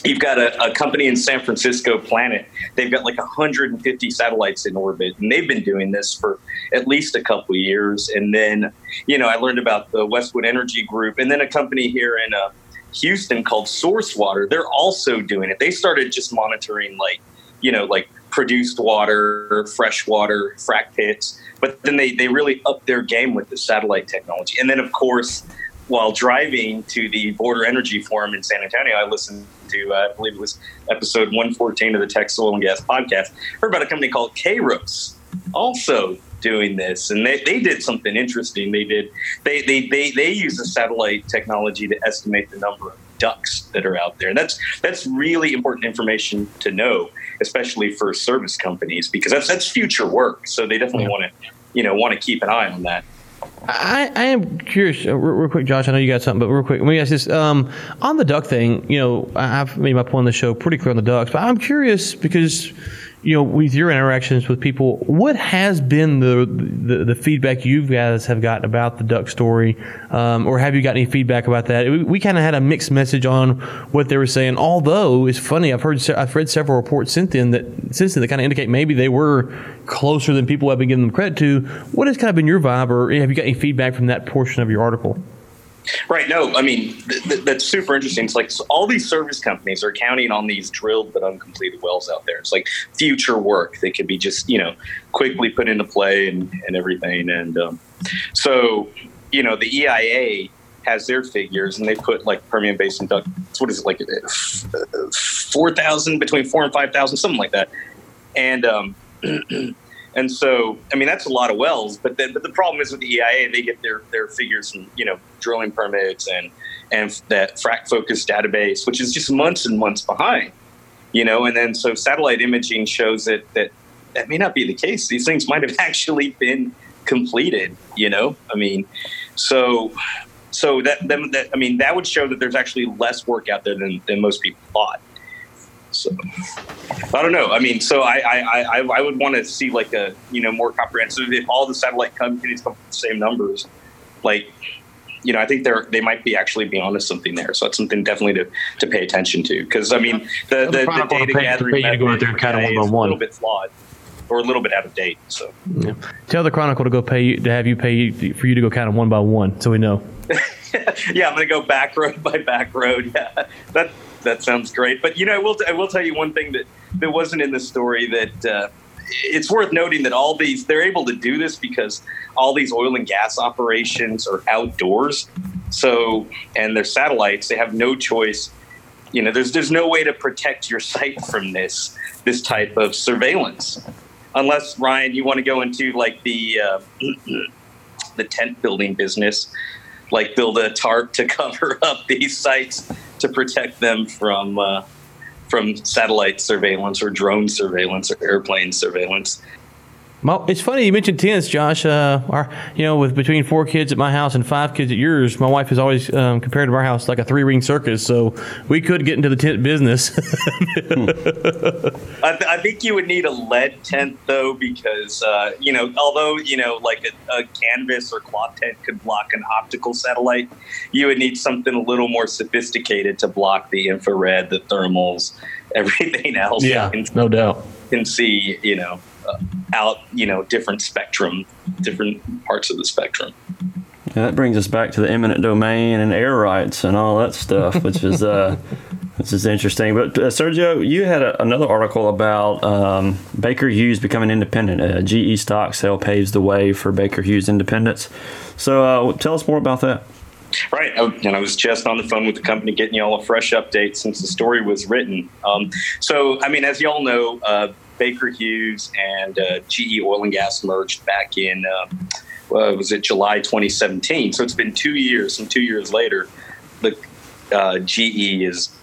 you've got a, a, company in San Francisco, Planet. They've got like 150 satellites in orbit, and they've been doing this for at least a couple years. And then, you know, I learned about the Westwood Energy Group, and then a company here in uh, Houston called Source Water. They're also doing it. They started just monitoring like, you know, like produced water, fresh water, frac pits, but then they they really upped their game with the satellite technology. And then, of course, while driving to the Border Energy Forum in San Antonio, I listened to, uh, I believe it was episode 114 of the Texas Oil and Gas podcast. Heard about a company called Kayrros, also doing this, and they, they did something interesting. They did they they they they use a satellite technology to estimate the number of ducks that are out there. And that's that's really important information to know, especially for service companies, because that's that's future work. So they definitely yeah. want to you know want to keep an eye on that. I, I am curious, uh, real, real, quick, Josh. I know you got something, but real quick, let me ask this: um, on the duck thing. You know, I've made my point on the show pretty clear on the ducks, but I'm curious because you know, with your interactions with people, what has been the the, the feedback you guys have gotten about the duck story, um, or have you got any feedback about that? We, we kind of had a mixed message on what they were saying. Although it's funny, I've heard I've read several reports since then that since then that kind of indicate maybe they were closer than people have been giving them credit to. What has kind of been your vibe, or have you got any feedback from that portion of your article? Right. No, I mean th- th- that's super interesting. It's like so all these service companies are counting on these drilled but uncompleted wells out there. It's like future work that could be just you know quickly put into play and, and everything. And um, so you know the EIA has their figures and they put like Permian Basin duct. What is it like? Uh, four thousand between four and five thousand, something like that. And um, And so, I mean, that's a lot of wells. But then, but the problem is with the EIA, they get their their figures from you know drilling permits and and that FracFocus database, which is just months and months behind. You know, and then so satellite imaging shows that that that may not be the case. These things might have actually been completed. You know, I mean, so so that, that I mean that would show that there's actually less work out there than, than most people thought. So I don't know. I mean, so I I, I, I would want to see like a you know more comprehensive. If all the satellite companies come with the same numbers, like you know, I think they're they might be actually be onto something there. So that's something definitely to, to pay attention to because I mean the the, the, data pay, gathering method go out there kind of one by one. a little bit flawed or a little bit out of date. So yeah. tell the Chronicle to go pay you to have you pay for you to go count them one by one, so we know. yeah, I'm gonna go back road by back road. Yeah, that that sounds great. But you know, I will, t- I will tell you one thing that that wasn't in the story that uh, it's worth noting that all these they're able to do this because all these oil and gas operations are outdoors. So and they're satellites. They have no choice. You know, there's there's no way to protect your site from this this type of surveillance, unless Ryan, you want to go into like the uh, the tent building business like build a tarp to cover up these sites to protect them from uh, from satellite surveillance or drone surveillance or airplane surveillance. Well, it's funny you mentioned tents, Josh. Uh, our, you know, with between four kids at my house and five kids at yours, my wife has always um, compared to our house like a three ring circus. So we could get into the tent business. I, th- I, think you would need a lead tent though, because uh, you know, although you know, like a, a, canvas or cloth tent could block an optical satellite, you would need something a little more sophisticated to block the infrared, the thermals, everything else. Yeah, no doubt. Can see, you know out, you know, different spectrum, different parts of the spectrum. Yeah, that brings us back to the eminent domain and air rights and all that stuff, which is uh, which is interesting. But uh, Sergio, you had a, another article about um, Baker Hughes becoming independent. A GE stock sale paves the way for Baker Hughes independence. So, uh, tell us more about that. Right, and I was just on the phone with the company getting you all a fresh update since the story was written. Um, so, I mean, as you all know, uh, Baker Hughes and uh, GE Oil and Gas merged back in, uh, well, was it July 2017? So it's been two years, and two years later, the uh, GE is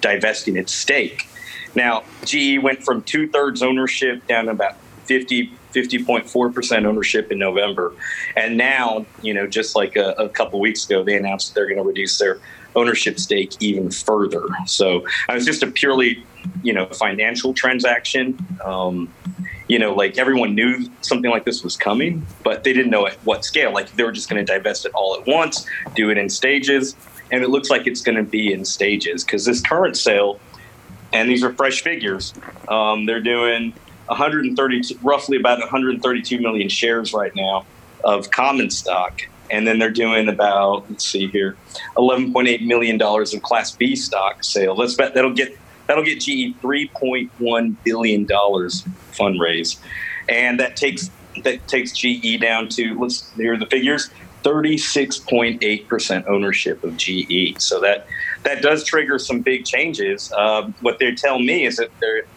divesting its stake. Now, GE went from two thirds ownership down to about 50 50.4% ownership in November. And now, you know, just like a, a couple weeks ago, they announced they're going to reduce their ownership stake even further. So it was just a purely, you know, financial transaction. Um, you know, like everyone knew something like this was coming, but they didn't know at what scale. Like they were just going to divest it all at once, do it in stages. And it looks like it's going to be in stages because this current sale, and these are fresh figures, um, they're doing 130, roughly about 132 million shares right now of common stock. And then they're doing about, let's see here, 11.8 million dollars of Class B stock sale. Bet that'll get that'll get GE 3.1 billion dollars fundraise, and that takes that takes GE down to let's hear the figures 36.8% ownership of GE. So that that does trigger some big changes. Uh, what they tell me is that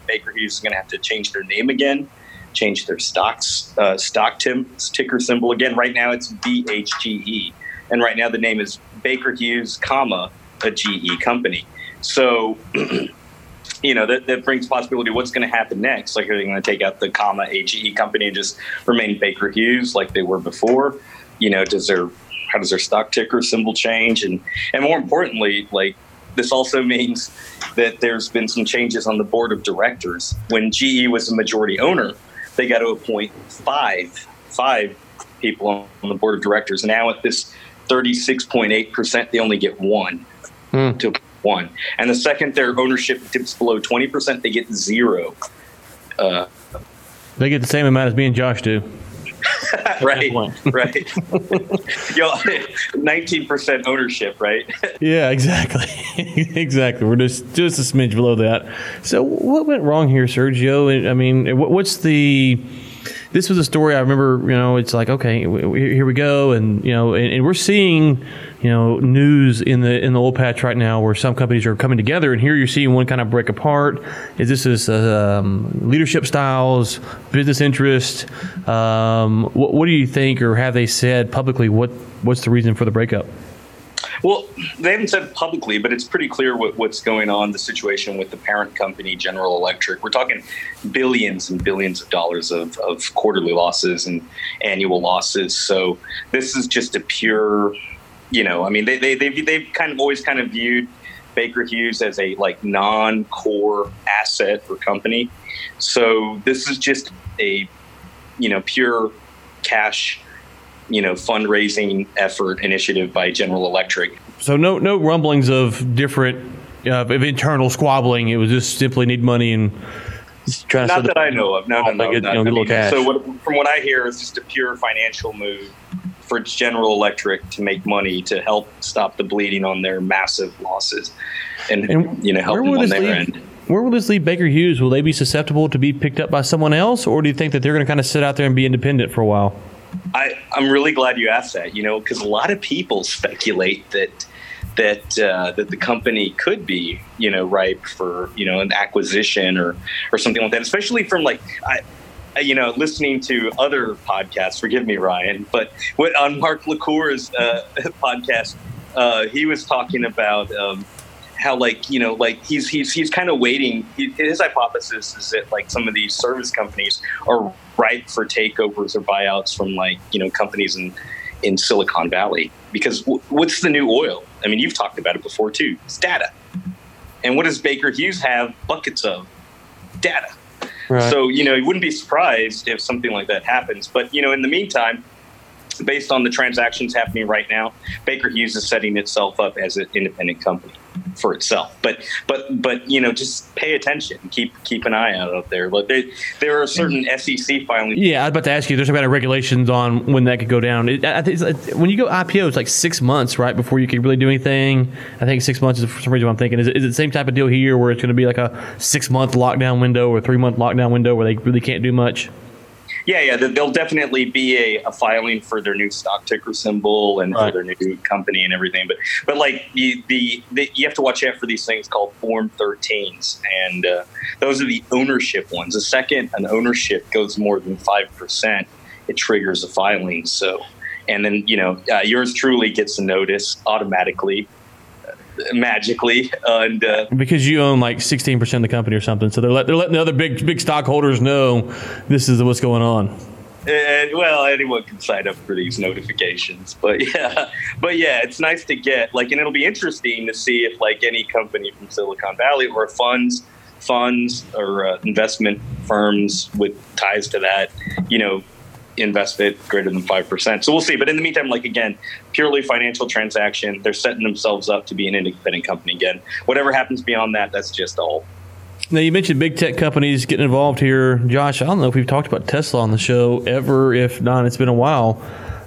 Baker Hughes is going to have to change their name again, change their stocks uh, stock tim, ticker symbol again. Right now it's BHGE, and right now the name is Baker Hughes, comma a GE company. So. you know that, that brings possibility what's going to happen next like are they going to take out the comma a GE company and just remain baker hughes like they were before you know, does their how does their stock ticker symbol change, and and more importantly, like this also means that there's been some changes on the board of directors. When GE was a majority owner, they got to appoint five five people on the board of directors. Now at this 36.8 percent, they only get one hmm. to one. And the second their ownership dips below 20 percent, they get zero. Uh, they get the same amount as me and Josh do. right, right. Yo, nineteen percent ownership, right? yeah, exactly, exactly. We're just just a smidge below that. So, what went wrong here, Sergio? I mean, what's the this was a story I remember. You know, it's like okay, here we go, and you know, and, and, we're seeing you know news in the in the oil patch right now where some companies are coming together, and here you're seeing one kind of break apart. Is this is um, leadership styles, business interest? Um, what, what do you think, or have they said publicly? What what's the reason for the breakup? Well, they haven't said publicly, but it's pretty clear what, what's going on. The situation with the parent company, General Electric. We're talking billions and billions of dollars of, of quarterly losses and annual losses. So this is just a pure, you know, I mean, they, they, they've, they've kind of always kind of viewed Baker Hughes as a like non-core asset or company. So this is just a, you know, pure cash you know fundraising effort initiative by General Electric. So no no rumblings of different uh, of internal squabbling. It was just simply need money and trying not that I know of. No, no, no. Get, not, you know, I mean, so what, from what I hear, it's just a pure financial move for General Electric to make money to help stop the bleeding on their massive losses, and, and you know help them on their end. Where will this leave Baker Hughes? Will they be susceptible to be picked up by someone else, or do you think that they're going to kind of sit out there and be independent for a while? I, I'm really glad you asked that. You know, because a lot of people speculate that that uh, that the company could be, you know, ripe for you know an acquisition or or something like that. Especially from like I, you know, listening to other podcasts. Forgive me, Ryan, but what on Mark LaCour's uh, podcast, uh, he was talking about. Um, how like you know like he's he's he's kind of waiting. His hypothesis is that like some of these service companies are ripe for takeovers or buyouts from like you know companies in in Silicon Valley because w- what's the new oil? I mean, you've talked about it before too. It's data. And what does Baker Hughes have buckets of? Data. Right. So, you know, you wouldn't be surprised if something like that happens. But, you know, in the meantime, based on the transactions happening right now, Baker Hughes is setting itself up as an independent company for itself. But but but you know, just pay attention. Keep keep an eye out out there. But there, there are certain SEC filings. Yeah, I was about to ask you. There's some kind of regulations on when that could go down. It, I think uh, when you go IPO, it's like six months, right, before you can really do anything. I think six months is for some reason I'm thinking. Is it, is it the same type of deal here, where it's going to be like a six month lockdown window or three month lockdown window where they really can't do much? Yeah, yeah, there'll definitely be a, a, filing for their new stock ticker symbol and right. for their new company and everything. But but like the, the, the you have to watch out for these things called Form 13s, and uh, those are the ownership ones. The second an ownership goes more than five percent, it triggers a filing. So, and then you know uh, yours truly gets a notice automatically magically, and uh, because you own like 16% of the company or something. So they're, let, they're letting the other big big stockholders know this is what's going on. And well, anyone can sign up for these notifications, but yeah, but yeah, it's nice to get like, and it'll be interesting to see if like any company from Silicon Valley or funds, funds or uh, investment firms with ties to that, you know, invest it greater than five percent. So we'll see. But in the meantime, like again, purely financial transaction. They're setting themselves up to be an independent company again. Whatever happens beyond that, that's just all now you mentioned big tech companies getting involved here, Josh. I don't know if we've talked about Tesla on the show ever. If not, it's been a while.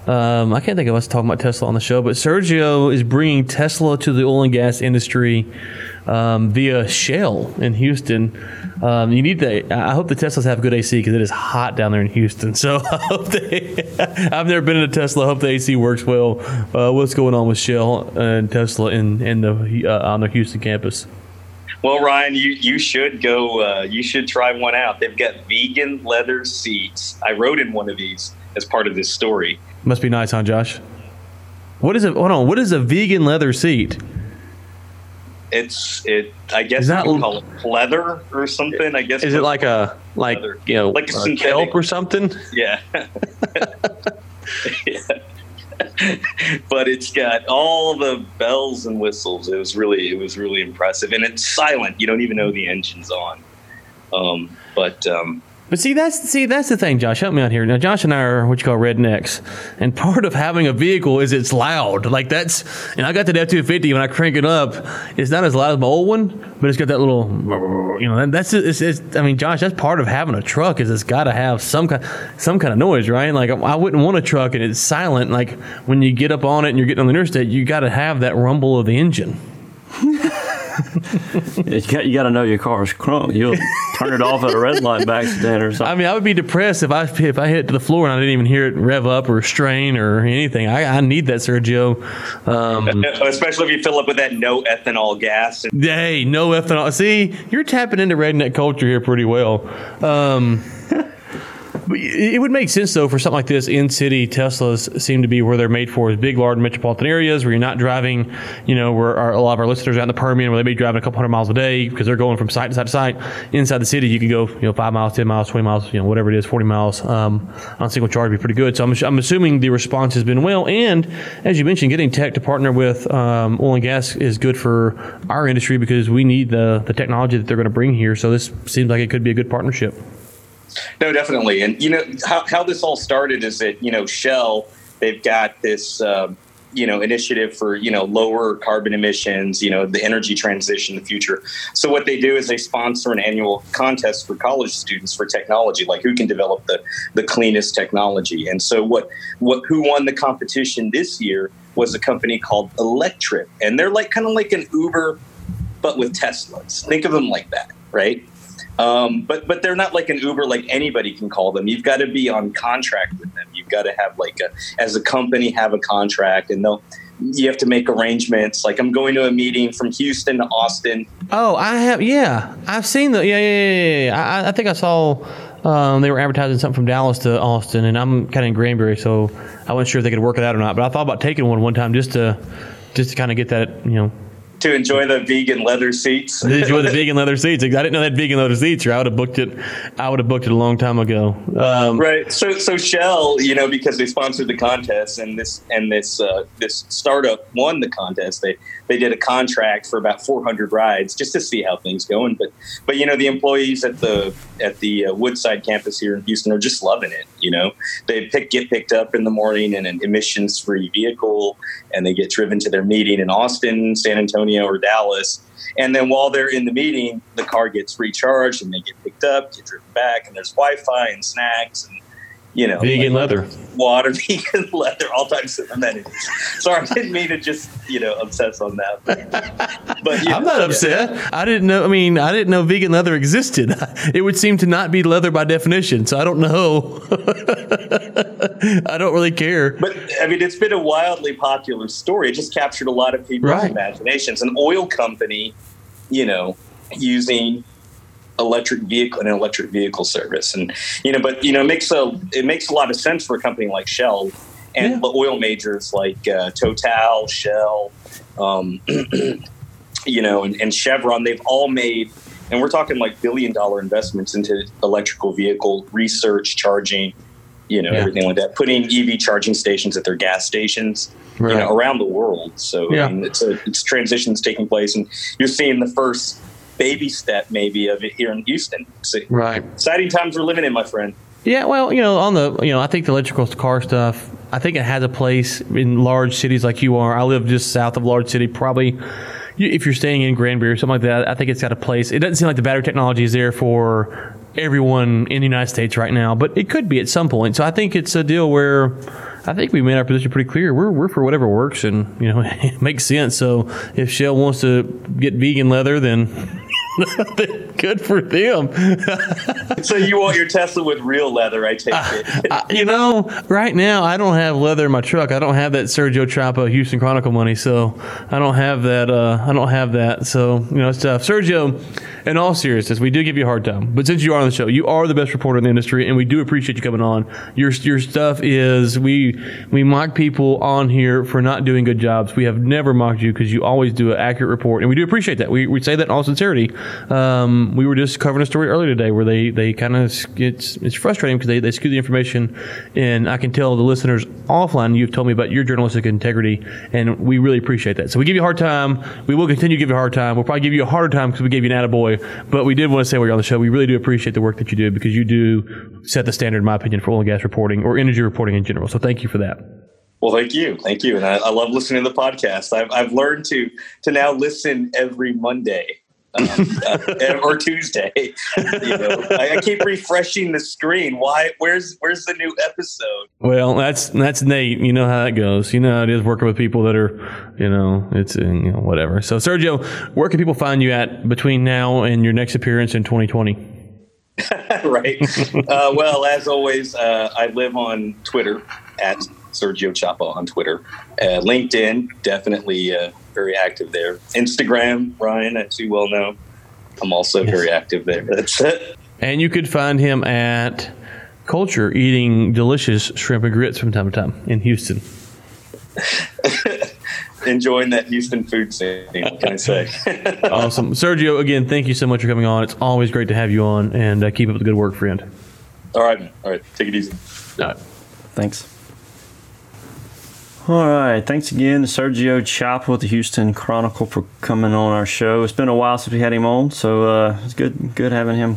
Um, I can't think of us talking about Tesla on the show, but Sergio is bringing Tesla to the oil and gas industry um, via Shell in Houston. Um, you need to. I hope the Teslas have good AC because it is hot down there in Houston. So I hope they. I've never been in a Tesla. I hope the AC works well. Uh, what's going on with Shell and Tesla in in the uh, on the Houston campus? Well, Ryan, you, you should go. Uh, you should try one out. They've got vegan leather seats. I rode in one of these as part of this story. Must be nice, huh, Josh? What is it? Hold on. What is a vegan leather seat? It's it. I guess you can call it leather or something. I guess. Is it like a like leather. you know like a uh, kelp or something? Yeah. yeah. but it's got all the bells and whistles. It was really, it was really impressive, and it's silent. You don't even know the engine's on. Um, but um, but see, that's see that's the thing, Josh. Help me out here. Now, Josh and I are what you call rednecks, and part of having a vehicle is it's loud. Like that's, and I got the F two fifty when I crank it up, it's not as loud as my old one, but it's got that little, you know, that's it's, it's I mean, Josh, that's part of having a truck is it's got to have some kind some kind of noise, right? Like I wouldn't want a truck and it's silent. Like when you get up on it and you're getting on the interstate, you got to have that rumble of the engine. you got, you got to know your car's crunk. You'll turn it off at a red light by accident or something. I mean, I would be depressed if I if I hit to the floor and I didn't even hear it rev up or strain or anything. I, I need that, Sergio. Um, Especially if you fill up with that no ethanol gas. Hey, no ethanol. See, you're tapping into redneck culture here pretty well. Um, it would make sense though for something like this. In city Teslas seem to be where they're made for is big, large metropolitan areas where you're not driving. You know, where our, a lot of our listeners are out in the Permian where they may be driving a couple hundred miles a day because they're going from site to site to site. Inside the city, you can go you know five miles, ten miles, twenty miles, you know whatever it is, forty miles um, on a single charge would be pretty good. So I'm, I'm assuming the response has been well. And as you mentioned, getting tech to partner with um, oil and gas is good for our industry because we need the the technology that they're going to bring here. So this seems like it could be a good partnership. No, definitely. And you know how, how this all started is that you know Shell they've got this um, you know initiative for you know lower carbon emissions, you know the energy transition, the future. So what they do is they sponsor an annual contest for college students for technology, like who can develop the the cleanest technology. And so what what who won the competition this year was a company called Electrip, and they're like kind of like an Uber, but with Teslas. Think of them like that, right? Um, but but they're not like an Uber like anybody can call them. You've got to be on contract with them. You've got to have like a as a company have a contract, and they'll you have to make arrangements. Like I'm going to a meeting from Houston to Austin. Oh, I have. Yeah, I've seen the. Yeah, yeah, yeah. yeah. I, I think I saw. Um, they were advertising something from Dallas to Austin, and I'm kind of in Granbury, so I wasn't sure if they could work it out or not. But I thought about taking one one time just to, just to kind of get that, you know, to enjoy the vegan leather seats. enjoy the vegan leather seats. I didn't know that vegan leather seats. Or I would have booked it. I would have booked it a long time ago. Um, right. So so Shell, you know, because they sponsored the contest and this and this uh, this startup won the contest. They they did a contract for about 400 rides just to see how things going. But but you know the employees at the at the uh, Woodside campus here in Houston are just loving it. You know they pick get picked up in the morning in an emissions free vehicle, and they get driven to their meeting in Austin, San Antonio, or Dallas. And then while they're in the meeting, the car gets recharged and they get picked up, get driven back, and there's Wi-Fi and snacks and you know, vegan like leather, water, vegan leather, all types of amenities. Sorry, I didn't mean to just you know obsess on that. But, but I'm know, not upset. Yeah. I didn't know. I mean, I didn't know vegan leather existed. It would seem to not be leather by definition. So I don't know. I don't really care. But I mean, it's been a wildly popular story. It just captured a lot of people's right. imaginations. An oil company, you know, using electric vehicle an electric vehicle service and you know but you know it makes a it makes a lot of sense for a company like shell and the oil majors like uh, Total, Shell, um, you know, and, and Chevron. They've all made, and we're talking like billion dollar investments into electrical vehicle research, charging, you know, Yeah. everything like that. Putting EV charging stations at their gas stations, you know, around the world. So Yeah. I mean, it's a it's transitions taking place, and you're seeing the first baby step maybe of it here in Houston. So Right. exciting times we're living in, my friend. Yeah, well, you know, on the, you know, I think the electrical car stuff, I think it has a place in large cities like you are. I live just south of large city, probably. If you're staying in Granbury or something like that, I think it's got a place. It doesn't seem like the battery technology is there for everyone in the United States right now, but it could be at some point. So I think it's a deal where I think we made our position pretty clear. We're, we're for whatever works and, you know, it makes sense. So if Shell wants to get vegan leather, then good for them. So you want your Tesla with real leather? I take it. I- you know, right now I don't have leather in my truck. I don't have that Sergio Chapa Houston Chronicle money, so I don't have that. Uh, I don't have that. So you know, it's tough. Sergio, in all seriousness, we do give you a hard time, but since you are on the show, you are the best reporter in the industry, and we do appreciate you coming on. Your your stuff is we we mock people on here for not doing good jobs. We have never mocked you because you always do an accurate report, and we do appreciate that. We, we say that in all sincerity. Um, we were just covering a story earlier today where they they kind of it's it's frustrating because they, they skew the information, and I can tell the listeners offline you've told me about your journalistic integrity, and we really appreciate that. So we give you a hard time. We will continue to give you a hard time. We'll probably give you a harder time because we gave you an attaboy, but we did want to say while you're on the show, we really do appreciate the work that you do because you do set the standard, in my opinion, for oil and gas reporting or energy reporting in general. So thank you for that. Well, thank you, thank you, and I, I love listening to the podcast. I've, I've learned to to now listen every Monday um, or Tuesday. You know, I, I keep refreshing the screen. Why? Where's Where's the new episode? Well, that's that's Nate. You know how that goes. You know how it is working with people that are, you know, it's uh, you know whatever. So Sergio, where can people find you at between now and your next appearance in 2020? right. Uh, well, as always, uh, I live on Twitter at Sergio Chapa on Twitter. Uh, LinkedIn, definitely uh, very active there. Instagram, Ryan, as you well know, I'm also very active there. That's it. And you could find him at Culture eating delicious shrimp and grits from time to time in Houston. Enjoying that Houston food scene. Can I say? Awesome, Sergio. Again, thank you so much for coming on. It's always great to have you on, and uh, keep up the good work, friend. All right. All right. Take it easy. All right. Thanks. All right. Thanks again to Sergio Chapa with the Houston Chronicle for coming on our show. It's been a while since we had him on, so uh, it's good good having him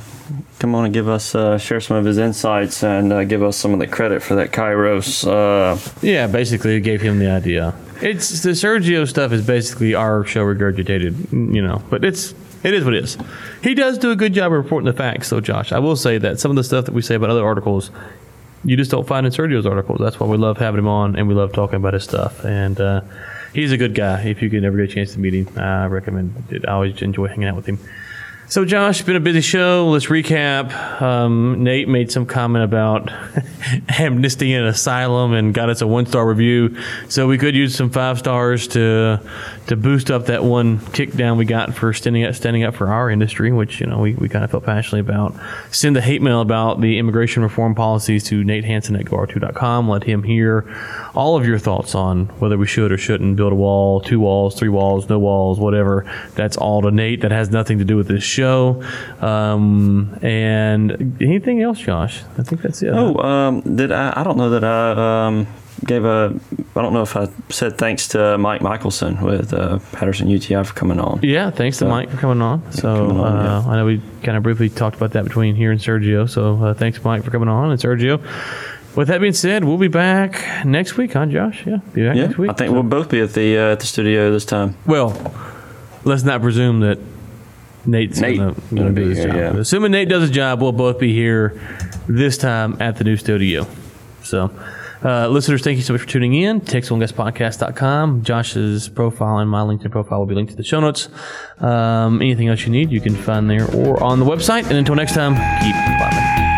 come on and give us uh, share some of his insights and uh, give us some of the credit for that Kayrros. Uh, Yeah, basically, it gave him the idea. It's the Sergio stuff is basically our show regurgitated, you know. But it's it is what it is. He does do a good job of reporting the facts, though, Josh. I will say that some of the stuff that we say about other articles, you just don't find in Sergio's articles. That's why we love having him on, and we love talking about his stuff. And uh, he's a good guy. If you could ever get a chance to meet him, I recommend it. I always enjoy hanging out with him. So, Josh, it's been a busy show. Let's recap. Um, Nate made some comment about amnesty and asylum and got us a one star review. So we could use some five stars to to boost up that one kick down we got for standing up standing up for our industry, which you know we, we kind of felt passionately about. Send the hate mail about the immigration reform policies to Nate Hansen at GoR2.com. Let him hear all of your thoughts on whether we should or shouldn't build a wall, two walls, three walls, no walls, whatever. That's all to Nate. That has nothing to do with this show. Um, and anything else, Josh? I think that's it. oh, um, did I? I don't know that I um, gave a. I don't know if I said thanks to Mike Michelson with uh, Patterson UTI for coming on. Yeah, thanks to Mike for coming on. So coming on, uh, I know we kind of briefly talked about that between here and Sergio. So uh, thanks, Mike, for coming on, and Sergio. With that being said, we'll be back next week, huh, Josh? Yeah, be back Yeah, next week. I think So- we'll both be at the uh, at the studio this time. Well, let's not presume that Nate's Nate gonna, gonna do his here, job. yeah. Assuming Nate does his job, we'll both be here this time at the new studio. So, uh, listeners, thank you so much for tuning in. TexasOilandGasPodcast.com. Josh's profile and my LinkedIn profile will be linked to the show notes. Um, anything else you need, you can find there or on the website. And until next time, keep vibing.